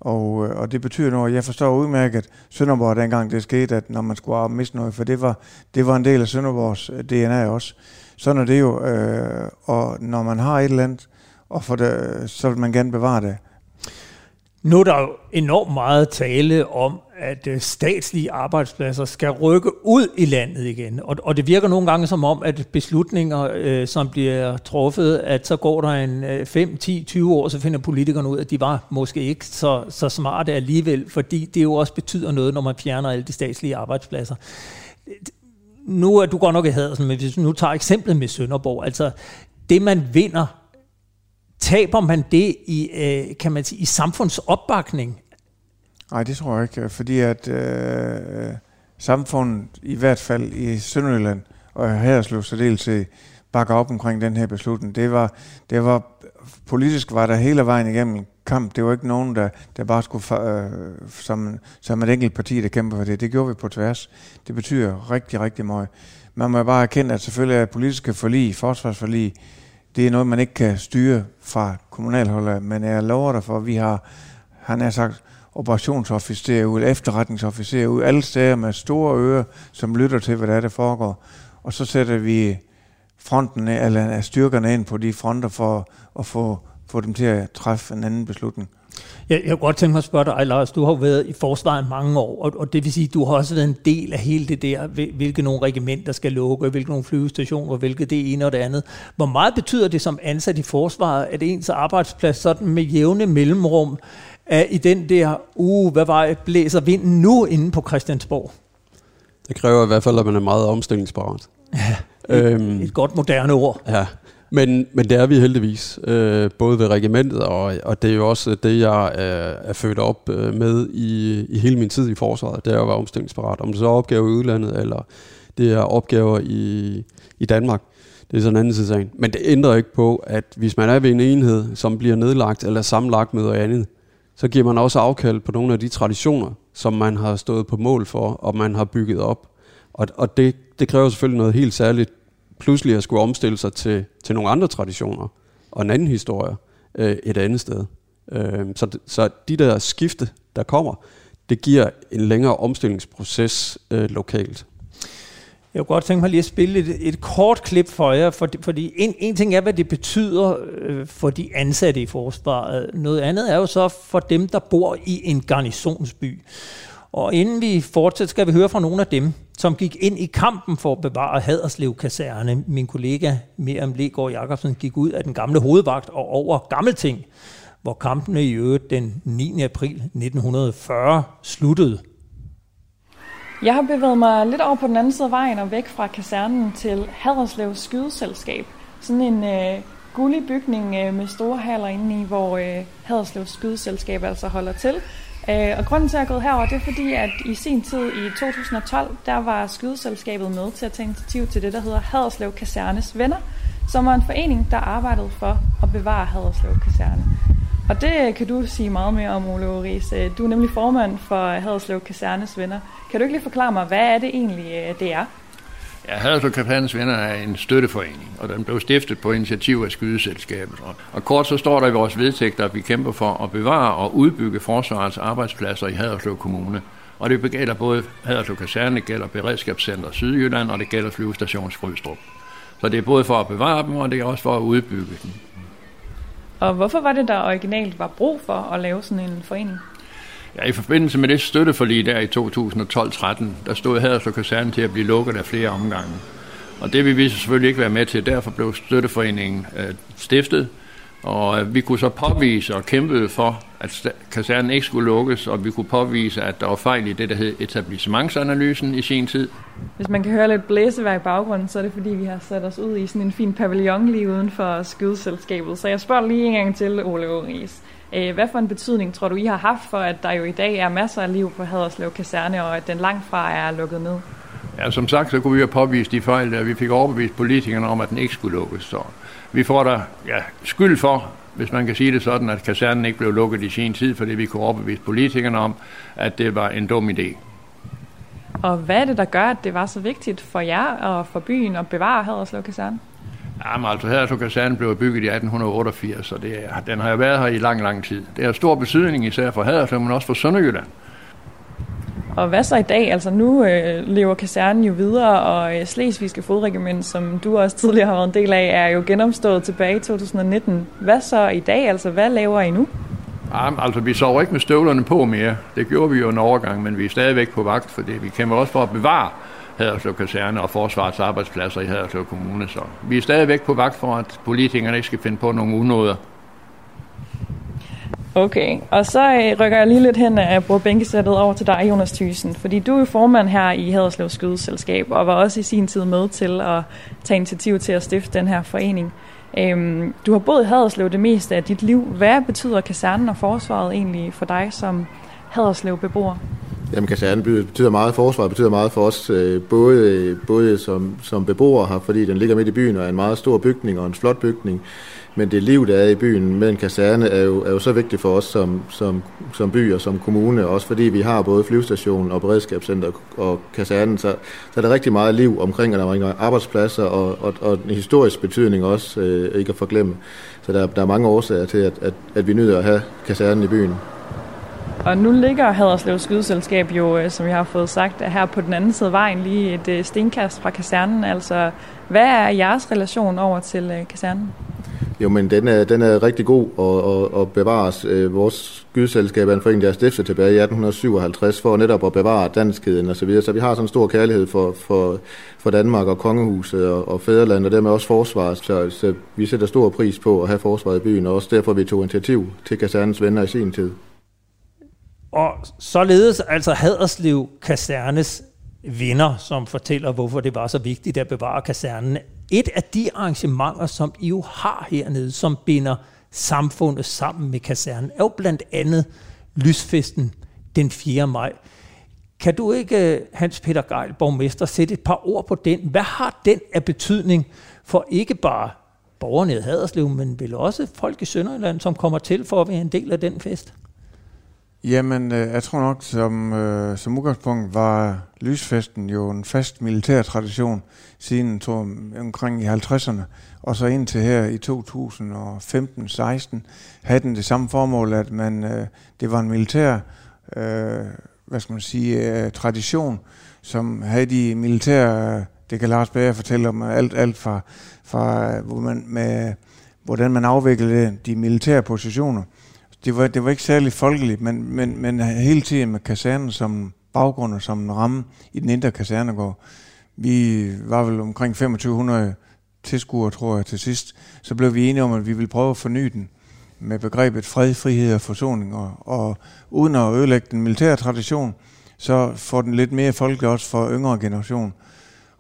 Og, øh, og det betyder noget, jeg forstår udmærket Sønderborg dengang det skete, at når man skulle miste noget, for det var, det var en del af Sønderborgs øh, DNA også. Sådan er det jo, øh, og når man har et eller andet, og for det, så vil man gerne bevare det. Nu er der jo enormt meget tale om, at øh, statslige arbejdspladser skal rykke ud i landet igen. Og, og det virker nogle gange som om, at beslutninger, øh, som bliver truffet, at så går der en øh, 5, 10, 20 år, så finder politikerne ud, at de var måske ikke så, så smarte alligevel, fordi det jo også betyder noget, når man fjerner alle de statslige arbejdspladser. Nu er du godt nok i Hadersen, men hvis vi nu tager eksemplet med Sønderborg, altså det man vinder taber man det i, øh, kan man sige, i samfundsopbakning? Nej, det tror jeg ikke, øh, fordi at øh, øh, samfundet, i hvert fald i Sønderjylland og Haderslev så del til, øh, bakker op omkring den her beslutning. Det var, det var politisk var der hele vejen igennem kamp. Det var ikke nogen, der, der bare skulle øh, som, som et enkelt parti, der kæmper for det. Det gjorde vi på tværs. Det betyder rigtig, rigtig meget. Man må bare erkende, at selvfølgelig er politiske forlig, forsvarsforlig, det er noget, man ikke kan styre fra kommunalholdet, men jeg lover dig for, at vi har, han har sagt, operationsofficerer ud, efterretningsofficerer ud, alle steder med store ører, som lytter til, hvad der, er, der foregår. Og så sætter vi fronten, eller styrkerne ind på de fronter for at få, få dem til at træffe en anden beslutning. Jeg, jeg kunne godt tænke mig at spørge dig, Lars. Du har jo været i forsvaret mange år, og, og det vil sige, at du har også været en del af hele det der, hvilke nogle regimenter skal lukke, hvilke nogle flyvestationer, hvilket det ene og det andet. Hvor meget betyder det som ansat i forsvaret, at ens arbejdsplads sådan med jævne mellemrum er i den der, uh, hvad var det, blæser vinden nu inde på Christiansborg? Det kræver i hvert fald, at man er meget omstillingsparat. Ja, et, øhm, et godt moderne ord. Ja, men, men det er vi heldigvis, øh, både ved regimentet, og, og det er jo også det, jeg øh, er født op øh, med i, i hele min tid i forsvaret, det er at være omstillingsparat. Om det så er opgaver i udlandet, eller det er opgaver i, i Danmark, det er sådan en anden side sagen. Men det ændrer ikke på, at hvis man er ved en enhed, som bliver nedlagt eller sammenlagt med noget andet, så giver man også afkald på nogle af de traditioner, som man har stået på mål for, og man har bygget op. Og, og det, det kræver selvfølgelig noget helt særligt pludselig at skulle omstille sig til, til nogle andre traditioner og en anden historie øh, et andet sted. Øh, så, så de der skifte, der kommer, det giver en længere omstillingsproces øh, lokalt. Jeg kunne godt tænke mig lige at spille et, et kort klip for jer, for, fordi en, en ting er, hvad det betyder øh, for de ansatte i forsvaret. Noget andet er jo så for dem, der bor i en garnisonsby. Og inden vi fortsætter, skal vi høre fra nogle af dem, som gik ind i kampen for at bevare Haderslev kaserne. Min kollega Miriam Legård Jacobsen gik ud af den gamle hovedvagt og over Gammelting, hvor kampene i øvrigt den 9. april 1940 sluttede. Jeg har bevæget mig lidt over på den anden side af vejen og væk fra kasernen til Haderslev Skydeselskab. Sådan en øh, gullig bygning øh, med store haller inde i, hvor øh, Haderslev Skydeselskab altså holder til. Øh, og grunden til, at jeg er gået herover, det er fordi, at i sin tid i 2012, der var skydeselskabet med til at tage initiativ til det, der hedder Haderslev Kasernes Venner, som var en forening, der arbejdede for at bevare Haderslev Kaserne. Og det kan du sige meget mere om, Ole Ries. Øh, du er nemlig formand for Haderslev Kasernes Venner. Kan du ikke lige forklare mig, hvad er det egentlig, øh, det er? Ja, Haderslev Kaptajnens Venner er en støtteforening, og den blev stiftet på initiativ af skydeselskabet. Og kort så står der i vores vedtægter, at vi kæmper for at bevare og udbygge forsvarets arbejdspladser i Haderslev Kommune. Og det gælder både Haderslev Kaserne, det gælder Beredskabscenter Sydjylland, og det gælder Flyvestation Skrydstrup. Så det er både for at bevare dem, og det er også for at udbygge dem. Og hvorfor var det, der originalt var brug for at lave sådan en forening? Ja, i forbindelse med det støtteforlig der i 2012-13, der stod Haderslev Kaserne til at blive lukket af flere omgange. Og det vil vi selvfølgelig ikke være med til. Derfor blev støtteforeningen øh, stiftet, og øh, vi kunne så påvise og kæmpe for, at kasernen ikke skulle lukkes, og vi kunne påvise, at der var fejl i det, der hed etablissementsanalysen i sin tid. Hvis man kan høre lidt blæsevær i baggrunden, så er det fordi, vi har sat os ud i sådan en fin pavillon lige uden for skydeselskabet. Så jeg spørger lige en gang til, Ole Oris. Øh, hvad for en betydning tror du, I har haft for, at der jo i dag er masser af liv på Haderslev Kaserne, og at den langt fra er lukket ned? Ja, som sagt, så kunne vi jo påvise de fejl, der vi fik overbevist politikerne om, at den ikke skulle lukkes. Så vi får der ja, skyld for, hvis man kan sige det sådan, at kasernen ikke blev lukket i sin tid, fordi vi kunne overbevise politikerne om, at det var en dum idé. Og hvad er det, der gør, at det var så vigtigt for jer og for byen at bevare Haderslev Kaserne? Jamen altså, Haderslev Kaserne blev bygget i 1888, og det er, den har jo været her i lang, lang tid. Det har stor betydning især for Haderslev, men også for Sønderjylland. Og hvad så i dag? Altså nu øh, lever kasernen jo videre, og øh, Slesvigske Fodregiment, som du også tidligere har været en del af, er jo genomstået tilbage i 2019. Hvad så i dag? Altså hvad laver I nu? Jamen, altså vi sover ikke med støvlerne på mere. Det gjorde vi jo en overgang, men vi er stadigvæk på vagt, fordi vi kæmper også for at bevare Haderslev Kaserne og forsvarets arbejdspladser i Haderslev Kommune. Så vi er stadigvæk på vagt for, at politikerne ikke skal finde på nogle unåder. Okay, og så øh, rykker jeg lige lidt hen af bordbænkesættet over til dig, Jonas Thyssen, fordi du er jo formand her i Haderslev Skydeselskab, og var også i sin tid med til at tage initiativ til at stifte den her forening. Øhm, du har boet i Haderslev det meste af dit liv. Hvad betyder kasernen og forsvaret egentlig for dig som Haderslev-beboer? Jamen kasernen betyder meget, forsvaret betyder meget for os, øh, både, både som, som beboere her, fordi den ligger midt i byen og er en meget stor bygning og en flot bygning. Men det liv, der er i byen med en kaserne, er jo, er jo så vigtigt for os som, som, som by og som kommune, også fordi vi har både flyvestationen og beredskabscenter og kasernen, så, så er der rigtig meget liv omkring, og der er arbejdspladser og, og, og en historisk betydning også, øh, ikke at forglemme. Så der, der er mange årsager til, at, at, at vi nyder at have kasernen i byen. Og nu ligger Haderslev Skydeselskab jo, øh, som jeg har fået sagt, her på den anden side af vejen, lige et øh, stenkast fra kasernen. Altså, hvad er jeres relation over til øh, kasernen? Jo, men den er, den er rigtig god og, og, og bevares. Vores skydeselskab er en forening, der er stiftet tilbage i 1857 for netop at bevare danskheden osv. Så, videre. så vi har sådan en stor kærlighed for, for, for Danmark og kongehuset og, og fædreland, og dermed også forsvaret. Så, så vi sætter stor pris på at have forsvaret i byen, og også derfor vi tog initiativ til kasernens venner i sin tid. Og således altså Haderslev Kasernes vinder, som fortæller, hvorfor det var så vigtigt at bevare kasernen. Et af de arrangementer, som I jo har hernede, som binder samfundet sammen med kasernen, er jo blandt andet lysfesten den 4. maj. Kan du ikke, øh, Hans Peter Geil, borgmester, sætte et par ord på den? Hvad har den af betydning for ikke bare borgerne i Haderslev, men vel også folk i Sønderjylland, som kommer til for at være en del af den fest? Jamen, øh, jeg tror nok, som, øh, som udgangspunkt var lysfesten jo en fast militær tradition siden tror, omkring i 50'erne. Og så indtil her i 2015-16 havde den det samme formål, at man, øh, det var en militær øh, hvad skal man sige, øh, tradition, som havde de militære, øh, det kan Lars Bager fortælle om alt, alt fra, fra øh, hvor man med, hvordan man afviklede de militære positioner det var, det var ikke særlig folkeligt, men, men, men hele tiden med kasernen som baggrund og som en ramme i den indre kasernegård. Vi var vel omkring 2500 tilskuere, tror jeg, til sidst. Så blev vi enige om, at vi ville prøve at forny den med begrebet fred, frihed og forsoning. Og, og uden at ødelægge den militære tradition, så får den lidt mere folk også for yngre generation.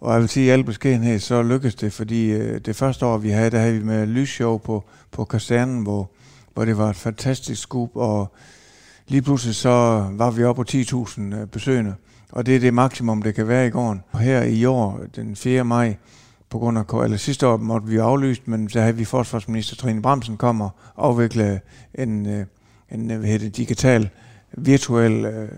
Og jeg vil sige, at i al beskedenhed, så lykkedes det, fordi øh, det første år, vi havde, der havde vi med lysshow på, på kasernen, hvor hvor det var et fantastisk skub, og lige pludselig så var vi oppe på 10.000 øh, besøgende, og det er det maksimum, det kan være i gården. Og her i år, den 4. maj, på grund af, eller sidste år måtte vi aflyst, men så havde vi forsvarsminister Trine Bramsen kom og afvikle en, øh, en øh, hvad hedder det, digital, virtuel øh,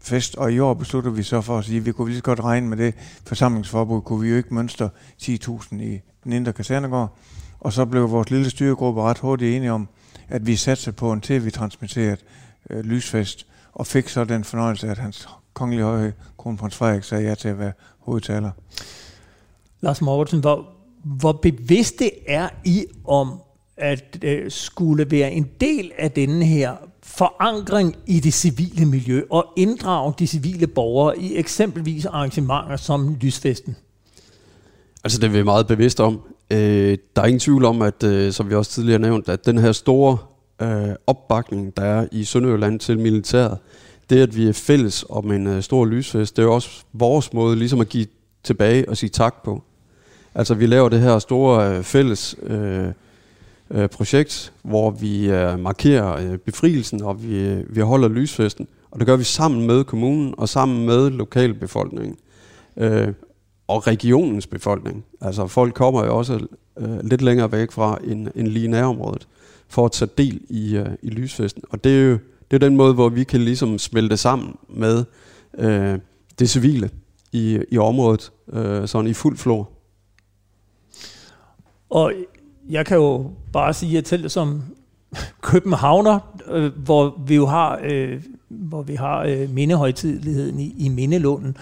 fest, og i år besluttede vi så for at sige, at vi kunne lige så godt regne med det forsamlingsforbud, kunne vi jo ikke mønstre 10.000 i den indre kasernegård. Og så blev vores lille styregruppe ret hurtigt enige om, at vi satte på en tv-transmitteret øh, lysfest, og fik så den fornøjelse, at hans kongelige høje kronprins Frederik sagde ja til at være hovedtaler. Lars Mortensen, hvor, hvor bevidst det er I om, at øh, skulle være en del af denne her forankring i det civile miljø og inddrage de civile borgere i eksempelvis arrangementer som Lysfesten? Altså det er vi meget bevidste om. Øh, der er ingen tvivl om, at øh, som vi også tidligere nævnt, at den her store øh, opbakning, der er i Sønderjylland til militæret, det at vi er fælles om en øh, stor lysfest, det er jo også vores måde ligesom at give tilbage og sige tak på. Altså vi laver det her store øh, fælles øh, øh, projekt, hvor vi øh, markerer øh, befrielsen, og vi, øh, vi holder lysfesten. Og det gør vi sammen med kommunen og sammen med lokalbefolkningen. Øh, og regionens befolkning. Altså folk kommer jo også øh, lidt længere væk fra end, end lige nærområdet for at tage del i, øh, i lysfesten. Og det er jo det er den måde, hvor vi kan ligesom smelte sammen med øh, det civile i, i området, øh, sådan i fuld flor. Og jeg kan jo bare sige, at selv som [LAUGHS] københavner, øh, hvor vi jo har, øh, hvor vi har øh, mindehøjtidligheden i, i Mindelunden,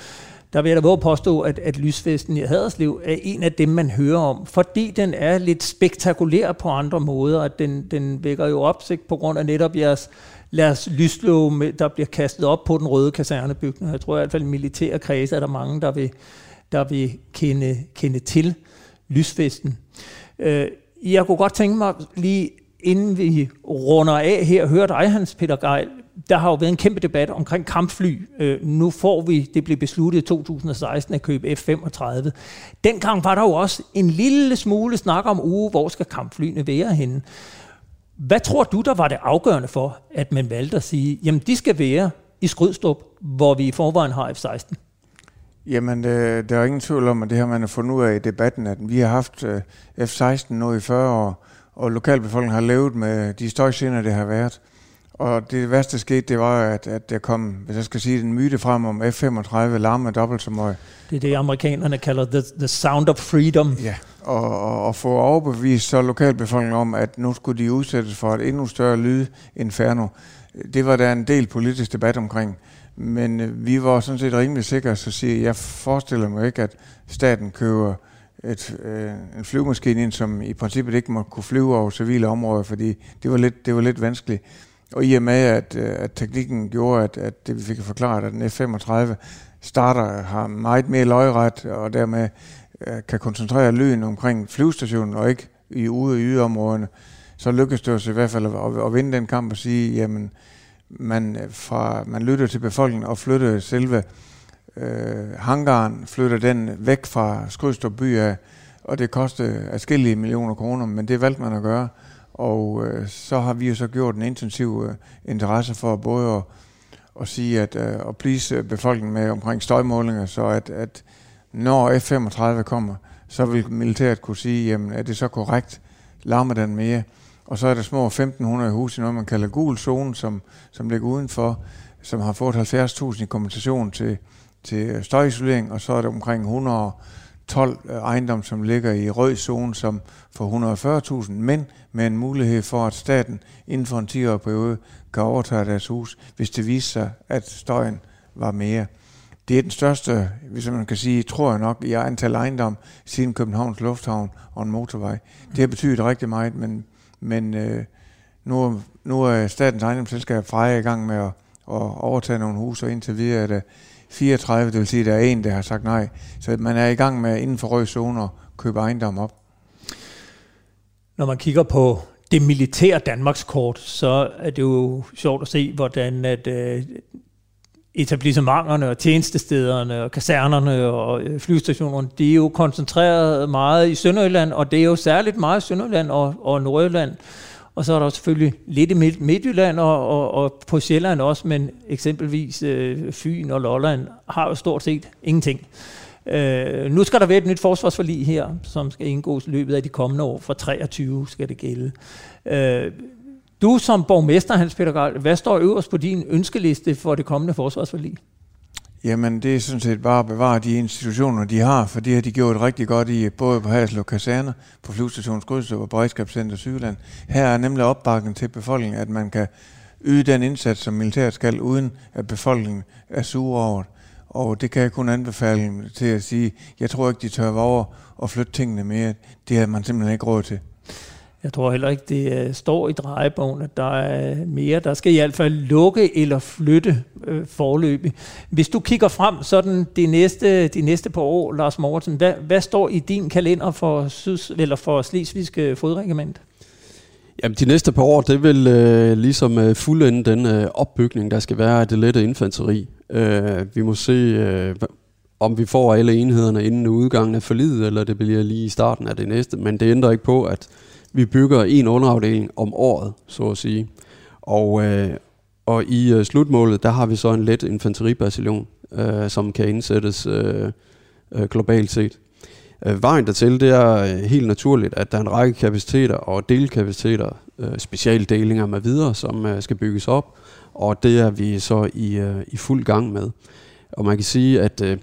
der vil jeg da våge påstå, at, at lysfesten i Haderslev er en af dem, man hører om, fordi den er lidt spektakulær på andre måder, at den, den vækker jo opsigt på grund af netop jeres lad os med, der bliver kastet op på den røde kasernebygning. Jeg tror i hvert fald i militære kredse er der mange, der vil, der vil kende, kende til lysfesten. Øh, jeg kunne godt tænke mig lige, inden vi runder af her, høre dig, Hans Peter Geil, der har jo været en kæmpe debat omkring kampfly. Øh, nu får vi, det blev besluttet i 2016 at købe F-35. Dengang var der jo også en lille smule snak om, uge, hvor skal kampflyene være henne. Hvad tror du, der var det afgørende for, at man valgte at sige, jamen de skal være i Skrydstrup, hvor vi i forvejen har F-16? Jamen, øh, der er ingen tvivl om, at det her, man har fundet ud af i debatten, at vi har haft øh, F-16 nu i 40 år, og lokalbefolkningen har levet med de støjgener, det har været. Og det værste, der skete, det var, at, at der kom, hvis jeg skal sige en myte frem om F-35 larme dobbelt så meget. Det er det, amerikanerne kalder the, the sound of freedom. Ja, og, og, og få overbevist så lokalbefolkningen om, at nu skulle de udsættes for et endnu større lydinferno. Det var der en del politisk debat omkring. Men øh, vi var sådan set rimelig sikre, så siger jeg forestiller mig ikke, at staten køber et, øh, en flyvemaskine ind, som i princippet ikke må kunne flyve over civile områder, fordi det var lidt, det var lidt vanskeligt. Og i og med, at, øh, at teknikken gjorde, at, at det vi fik forklaret, at den F-35 starter har meget mere løjret, og dermed øh, kan koncentrere lyden omkring flyvestationen, og ikke i ude- og yderområderne, så lykkedes det os i hvert fald at, at vinde den kamp og sige, jamen, man, øh, fra, man lytter til befolkningen og flytter selve øh, hangaren, flytter den væk fra Skrydstrup by af, og det kostede afskillige millioner kroner, men det valgte man at gøre. Og øh, så har vi jo så gjort en intensiv øh, interesse for både at, at sige, at øh, at please øh, befolkningen med omkring støjmålinger, så at, at når F-35 kommer, så vil militæret kunne sige, jamen er det så korrekt, larmer den mere? Og så er der små 1500 huse i noget, man kalder gul zone, som, som ligger udenfor, som har fået 70.000 i kompensation til, til støjisolering, og så er der omkring 100 12 øh, ejendomme, som ligger i rød zone, som får 140.000, men med en mulighed for, at staten inden for en 10-årig periode kan overtage deres hus, hvis det viser sig, at støjen var mere. Det er den største, hvis man kan sige, tror jeg nok, i antal ejendom siden Københavns Lufthavn og en motorvej. Det har betydet rigtig meget, men, men øh, nu, nu er statens ejendomsselskab Freja i gang med at, at overtage nogle huse, og indtil videre er det 34, det vil sige, at der er en, der har sagt nej. Så man er i gang med inden for røde zoner købe ejendom op. Når man kigger på det militære Danmarkskort, så er det jo sjovt at se, hvordan at, øh, etablissementerne og tjenestestederne og kasernerne og øh, flystationerne, de er jo koncentreret meget i Sønderjylland, og det er jo særligt meget i Sønderjylland og, og Nordjylland. Og så er der selvfølgelig lidt i Midtjylland og, og, og på Sjælland også, men eksempelvis øh, Fyn og Lolland har jo stort set ingenting. Øh, nu skal der være et nyt forsvarsforlig her, som skal indgås i løbet af de kommende år. Fra 23 skal det gælde. Øh, du som borgmester, Hans Peter Gral, hvad står øverst på din ønskeliste for det kommende forsvarsforlig? Jamen, det er sådan set bare at bevare de institutioner, de har, for det har de gjort rigtig godt i, både på Haslev Kaserne, på Flyvestationen Skrydstrup og Beredskabscenter Sydland. Her er nemlig opbakken til befolkningen, at man kan yde den indsats, som militæret skal, uden at befolkningen er sure over det. Og det kan jeg kun anbefale til at sige, jeg tror ikke, de tør over og flytte tingene mere. Det har man simpelthen ikke råd til. Jeg tror heller ikke, det uh, står i drejebogen, at der er mere. Der skal i hvert fald lukke eller flytte øh, forløbig. Hvis du kigger frem sådan de næste, de næste par år, Lars Mortensen, hvad, hvad står i din kalender for, Syds, eller for Slesvigske Fodregiment? Jamen, de næste par år, det vil øh, ligesom øh, fuldende den øh, opbygning, der skal være af det lette infanteri. Øh, vi må se, øh, om vi får alle enhederne inden udgangen af forlidet, eller det bliver lige i starten af det næste. Men det ændrer ikke på, at vi bygger en underafdeling om året, så at sige. Og, øh, og i øh, slutmålet, der har vi så en let infanteribataljon, øh, som kan indsættes øh, øh, globalt set. Øh, vejen dertil, det er øh, helt naturligt, at der er en række kapaciteter og delkapaciteter, øh, specialdelinger med videre, som øh, skal bygges op, og det er vi så i, øh, i fuld gang med. Og man kan sige, at øh,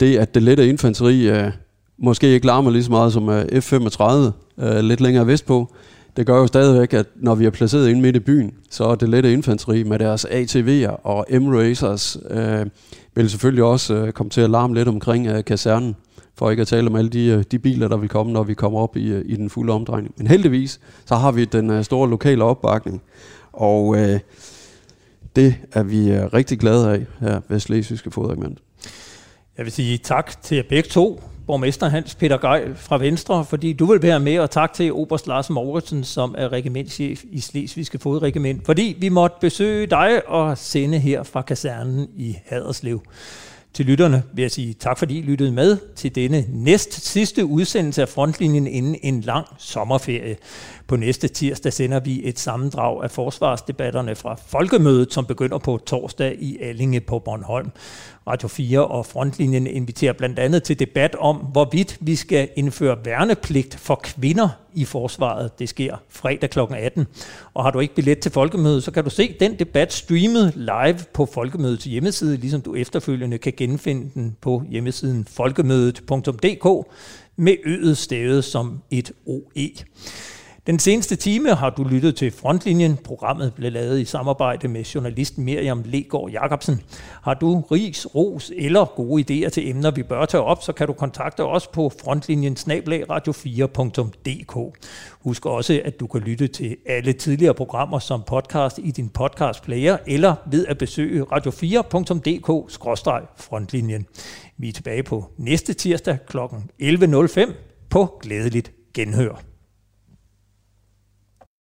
det, at det lette infanteri øh, måske ikke larmer lige så meget som øh, F-35 øh, lidt længere vestpå, det gør jo stadigvæk, at når vi er placeret inde midt i byen, så er det lette infanteri med deres ATV'er og M-Racers øh, vil selvfølgelig også øh, komme til at larme lidt omkring øh, kasernen, for ikke at tale om alle de, øh, de biler, der vil komme, når vi kommer op i, øh, i den fulde omdrejning. Men heldigvis, så har vi den øh, store lokale opbakning, og øh, det er vi øh, rigtig glade af her ved Slesvigske Fodregiment. Jeg vil sige tak til jer begge to, borgmester Hans Peter Geil fra Venstre, fordi du vil være med, og tak til Oberst Lars Mortensen, som er regimentschef i Slesvigske Fodregiment, fordi vi måtte besøge dig og sende her fra kasernen i Haderslev. Til lytterne vil jeg sige tak, fordi I lyttede med til denne næst sidste udsendelse af Frontlinjen inden en lang sommerferie. På næste tirsdag sender vi et sammendrag af forsvarsdebatterne fra Folkemødet, som begynder på torsdag i Allinge på Bornholm. Radio 4 og Frontlinjen inviterer blandt andet til debat om, hvorvidt vi skal indføre værnepligt for kvinder i forsvaret. Det sker fredag kl. 18. Og har du ikke billet til Folkemødet, så kan du se den debat streamet live på Folkemødets hjemmeside, ligesom du efterfølgende kan genfinde den på hjemmesiden folkemødet.dk med øget stavet som et OE. Den seneste time har du lyttet til Frontlinjen. Programmet blev lavet i samarbejde med journalisten Miriam Legård Jacobsen. Har du ris, ros eller gode idéer til emner, vi bør tage op, så kan du kontakte os på frontlinjen radio4.dk. Husk også, at du kan lytte til alle tidligere programmer som podcast i din podcast player eller ved at besøge radio4.dk-frontlinjen. Vi er tilbage på næste tirsdag kl. 11.05 på Glædeligt Genhør.